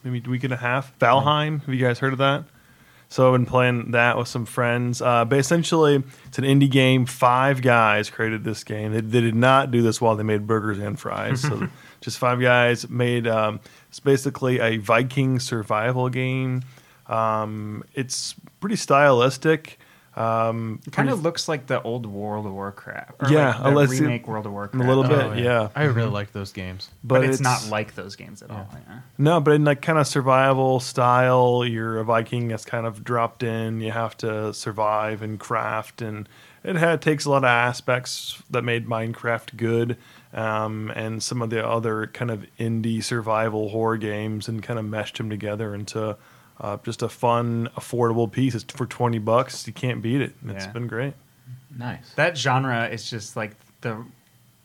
maybe week and a half. Valheim. Have you guys heard of that? So I've been playing that with some friends. Uh, but essentially, it's an indie game. Five guys created this game. They, they did not do this while they made burgers and fries. So [LAUGHS] just five guys made. Um, it's basically a Viking survival game. Um, it's pretty stylistic. Um, It kind of looks like the old World of Warcraft. Or Yeah, like the unless it- remake World of Warcraft. a little bit, Oh, yeah. I really like those games. but, it's, not like those games at all. Yeah. No, but in like kind of survival style, you're a Viking that's kind of dropped in. You have to survive and craft, and it had, takes a lot of aspects that made Minecraft good, um, and some of the other kind of indie survival horror games, and kind of meshed them together into uh, just a fun, affordable piece. It's for twenty bucks. You can't beat it. It's Yeah. been great. Nice. That genre is just like the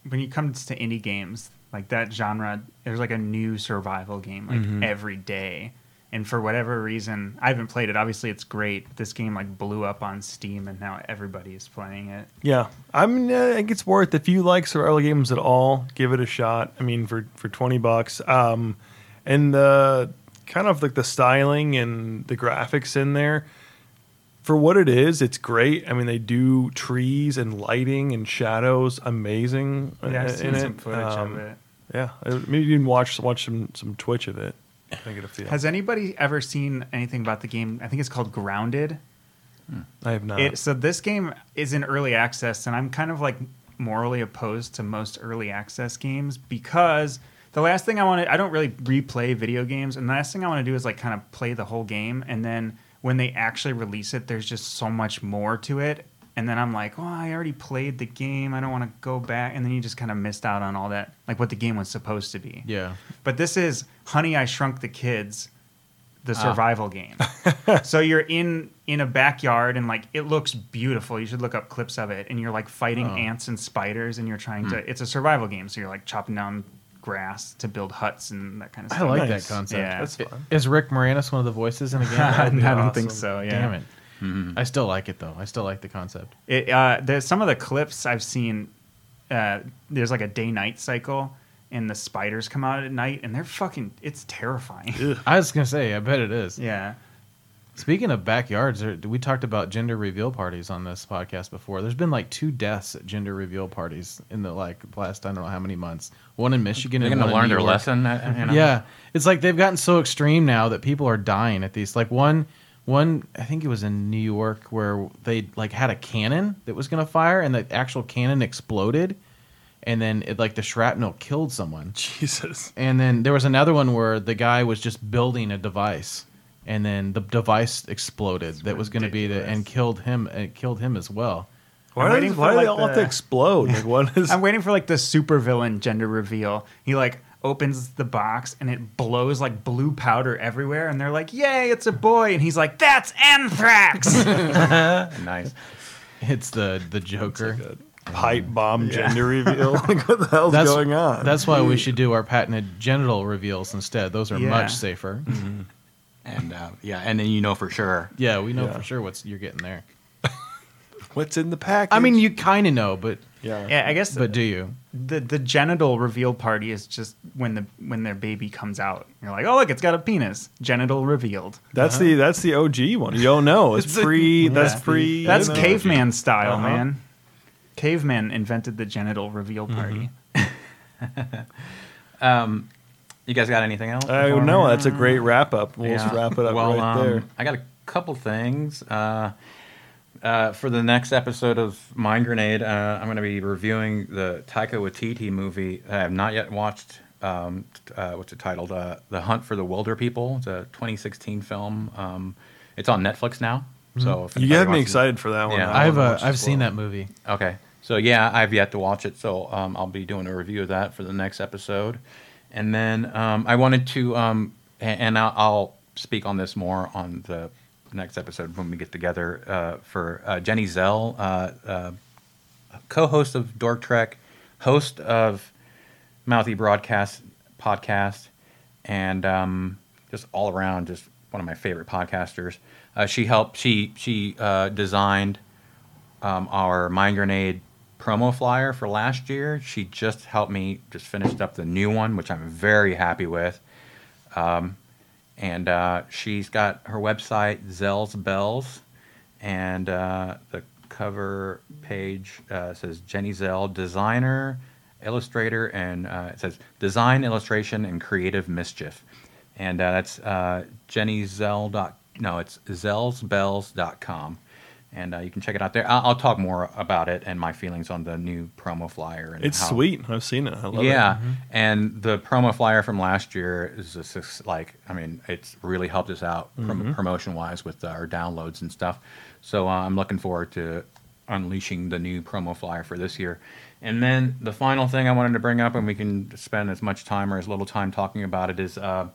when you come to indie games, like that genre, there's like a new survival game like Mhm. every day. And for whatever reason, I haven't played it. Obviously, it's great. This game like blew up on Steam, and now everybody is playing it. Yeah, I mean, uh, I think it's worth if you like survival games at all, give it a shot. I mean, for for twenty bucks, um, and the kind of like the styling and the graphics in there, for what it is, it's great. I mean, they do trees and lighting and shadows amazing Yeah, I've in seen some it. footage Um, of it. Yeah, uh, maybe you can watch watch some some Twitch of it. I get a feel. Has anybody ever seen anything about the game? I think it's called Grounded. I have not. It, so this game is in early access, and I'm kind of like morally opposed to most early access games because the last thing I want to I don't really replay video games, and the last thing I want to do is like kind of play the whole game, and then when they actually release it, there's just so much more to it, and then I'm like, oh, I already played the game, I don't want to go back, and then you just kind of missed out on all that, like what the game was supposed to be. Yeah. But this is Honey, I Shrunk the Kids, the Ah. survival game. [LAUGHS] so you're in in a backyard and like it looks beautiful. You should look up clips of it. And you're like fighting Oh. ants and spiders, and you're trying to. It's a survival game, so you're like chopping down grass to build huts and that kind of stuff. I like Nice. that concept. Yeah. That's fun. Is Rick Moranis one of the voices in the game? [LAUGHS] I don't think so, yeah. Damn it. I still like it though. I still like the concept. It, uh, there's some of the clips I've seen. Uh, there's like a day night cycle, and the spiders come out at night, and they're fucking. It's terrifying. I was gonna say, I bet it is. yeah. Speaking of backyards, there, we talked about gender reveal parties on this podcast before. There's been like two deaths at gender reveal parties in the like last I don't know how many months. One in Michigan They're going to learn their lesson. uh, You know? Yeah, it's like they've gotten so extreme now that people are dying at these. Like one, one I think it was in New York where they like had a cannon that was gonna fire, and the actual cannon exploded, and then it like the shrapnel killed someone. [LAUGHS] Jesus. And then there was another one where the guy was just building a device, and then the device exploded. that was going to be the and killed him. And killed him as well. Why, I'm are they, waiting for, why do they like, all have to the- explode? Like what [LAUGHS] is? I'm waiting for like the supervillain gender reveal. He like opens the box and it blows like blue powder everywhere, and they're like, "Yay, it's a boy!" And he's like, "That's anthrax." [LAUGHS] Nice. It's the the Joker. like pipe bomb gender reveal. [LAUGHS] like what the hell's that's going on? That's why we should do our patented genital reveals instead. Those are Yeah. much safer. Mm-hmm. And uh, yeah, and then you know for sure. Yeah, we know Yeah. for sure what's you're getting there. [LAUGHS] What's in the package? I mean, you kind of know, but yeah. yeah, I guess. but do you? the the genital reveal party is just when the when their baby comes out. You're like, "Oh, look, it's got a penis." Genital revealed. That's the that's the OG one. You don't know. It's [LAUGHS] pre. That's Yeah. pre. That's you know. caveman style, Uh-huh. man. Caveman invented the genital reveal party. [LAUGHS] You guys got anything else? I before know we- that's a great wrap up. We'll just Yeah. wrap it up well, right um, there. I got a couple things. Uh, uh, for the next episode of Mind Grenade, uh, I'm going to be reviewing the Taika Waititi movie that I have not yet watched. Um, t- uh, what's it titled? Uh, the Hunt for the Wilderpeople. It's a 2016 film. Um, it's on Netflix now. So if You anybody have me wants to- excited for that one. Yeah. I I've uh, I've seen well. that movie. Okay. So yeah, I've yet to watch it, so um, I'll be doing a review of that for the next episode. And then um, I wanted to, um, and I'll, speak on this more on the next episode when we get together. Uh, for uh, Jenny Zell, uh, uh, co-host of Dork Trek, host of Mouthy Broadcast podcast, and um, just all around just one of my favorite podcasters. Uh, she helped. She she uh, designed um, our Mind Grenade promo flyer for last year. She just helped me just finished up the new one, which I'm very happy with. Um, and uh, she's got her website Zell's Bells, and uh, the cover page uh, says Jenny Zell, designer, illustrator, and uh, it says design, illustration, and creative mischief. And uh, that's uh, Jenny Zell. Dot, no, it's zellsbells.com. And uh, you can check it out there. I'll, I'll talk more about it and my feelings on the new promo flyer. And It's how- sweet. I've seen it. I love it. yeah, it. and the promo flyer from last year is just like, I mean, it's really helped us out prom- promotion wise with our downloads and stuff. So uh, I'm looking forward to unleashing the new promo flyer for this year. And then the final thing I wanted to bring up, and we can spend as much time or as little time talking about it, is uh,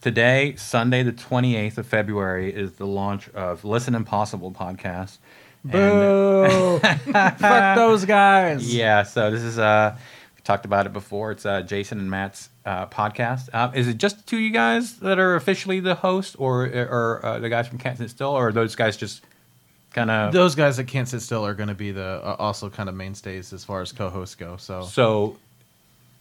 today, Sunday, the 28th of February, is the launch of Listen Impossible podcast. Boo! [LAUGHS] Fuck those guys. yeah, so this is uh we talked about it before. It's uh Jason and Matt's uh, podcast. Uh, is it just the two of you guys that are officially the host, or or uh, the guys from Can't Sit Still, or are those guys just kind of Those guys that can't sit still are going to be the uh, also kind of mainstays as far as co-hosts go. So so?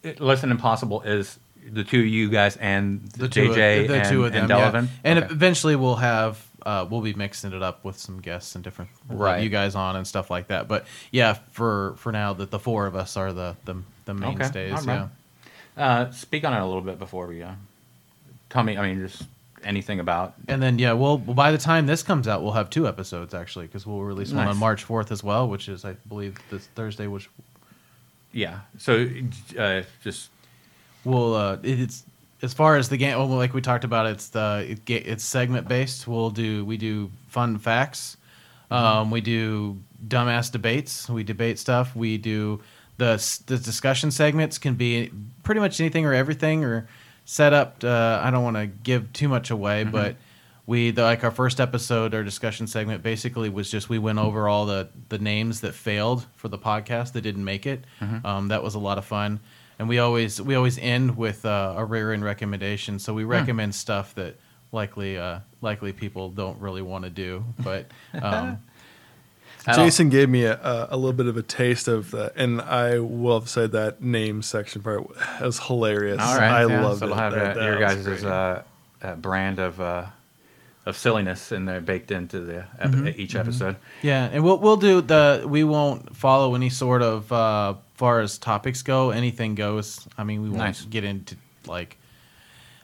It, Listen Impossible is the two of you guys and the two, JJ of, the and, two of them, and yeah. Delavan? and Okay. eventually we'll have uh, we'll be mixing it up with some guests and different Right. you guys on and stuff like that. But yeah, for for now, that the four of us are the the, the mainstays. right. Yeah. uh, speak on it a little bit before we uh, tell me. I mean, just anything about And then yeah, we'll by the time this comes out, we'll have two episodes actually because we'll release one on March fourth as well, which is I believe this Thursday, which yeah. So uh, just we'll uh, it's as far as the game. Well, like we talked about, it's the it, it's segment based. We'll do we do fun facts. Um, we do dumbass debates. We debate stuff. We do the the discussion segments can be pretty much anything or everything or set up. Uh, I don't want to give too much away, but we the, like our first episode, our discussion segment basically was just we went over all the the names that failed for the podcast that didn't make it. Um, that was a lot of fun, and we always we always end with uh, a rear end recommendation. So we recommend stuff that likely uh, likely people don't really want to do. But [LAUGHS] um, I don't- Jason gave me a, a, a little bit of a taste of that, and I will have said that name section part was hilarious. All right, I yeah, loved so it. we'll have That- that your was guys' great. uh, uh, brand of uh, of silliness in there baked into the ep- Mm-hmm. each episode. yeah, and we'll we'll do the we won't follow any sort of uh, far as topics go. Anything goes. I mean, we won't Nice. get into like.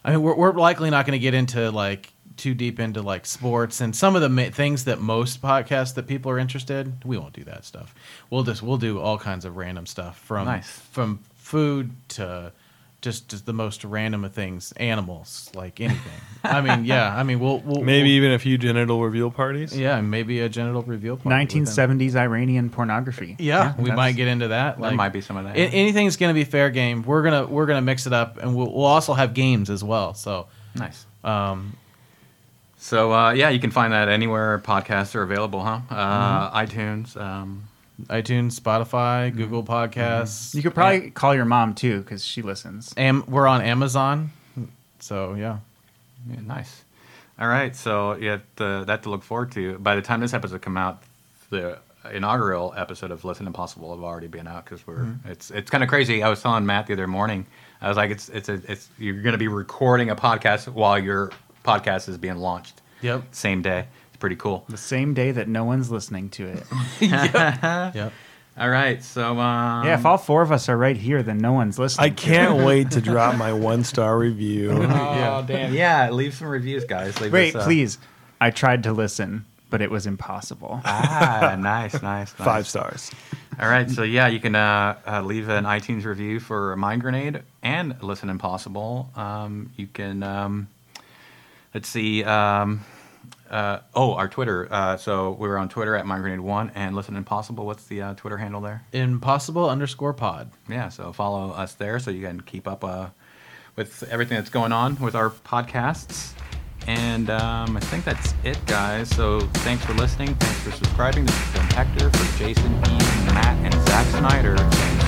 I mean, we're we're likely not going to get into like too deep into like sports and some of the ma- things that most podcasts that people are interested. We won't do that stuff. We'll just we'll do all kinds of random stuff from Nice. from food to just just the most random of things, animals, like anything. I mean, [LAUGHS] yeah. I mean, we'll, we'll Maybe we'll- even a few genital reveal parties. yeah, maybe a genital reveal. party 1970s Iranian pornography. Yeah, we might get into that. There might be some of that. a- anything's going to be fair game. We're gonna we're gonna mix it up, and we'll, we'll also have games as well. So, Nice. um, So uh, yeah, you can find that anywhere podcasts are available, huh? Uh, Mm-hmm. iTunes. Um, iTunes, Spotify, Mm-hmm. Google Podcasts. You could probably call your mom too, because she listens. Am, we're on Amazon. So yeah, yeah, nice. All right, so yeah, the, that to look forward to. By the time this episode come out, the inaugural episode of Listen Impossible have already been out because we're Mm-hmm. it's it's kind of crazy. I was telling Matt the other morning. I was like, it's it's a, it's you're going to be recording a podcast while your podcast is being launched. Yep. Same day. It's pretty cool. The same day that no one's listening to it. [LAUGHS] yep. All right, so um, yeah, if all four of us are right here, then no one's listening. I can't [LAUGHS] wait to drop my one star review. [LAUGHS] Oh damn! Yeah, leave some reviews, guys. Leave Wait, us, uh, please. I tried to listen, but it was impossible. Ah, nice, nice, nice. Five stars. All right, so yeah, you can uh, uh, leave an iTunes review for Mind Grenade and Listen Impossible. Um, you can, um, let's see, um, uh, oh, our Twitter. Uh, so we were on Twitter at Grenade One and Listen Impossible. What's the uh, Twitter handle there? Impossible underscore pod. Yeah, so follow us there so you can keep up uh, with everything that's going on with our podcasts. And um, I think that's it, guys. So thanks for listening. Thanks for subscribing. This has been Hector for Jason, Ian, Matt, and Zack Snyder. saying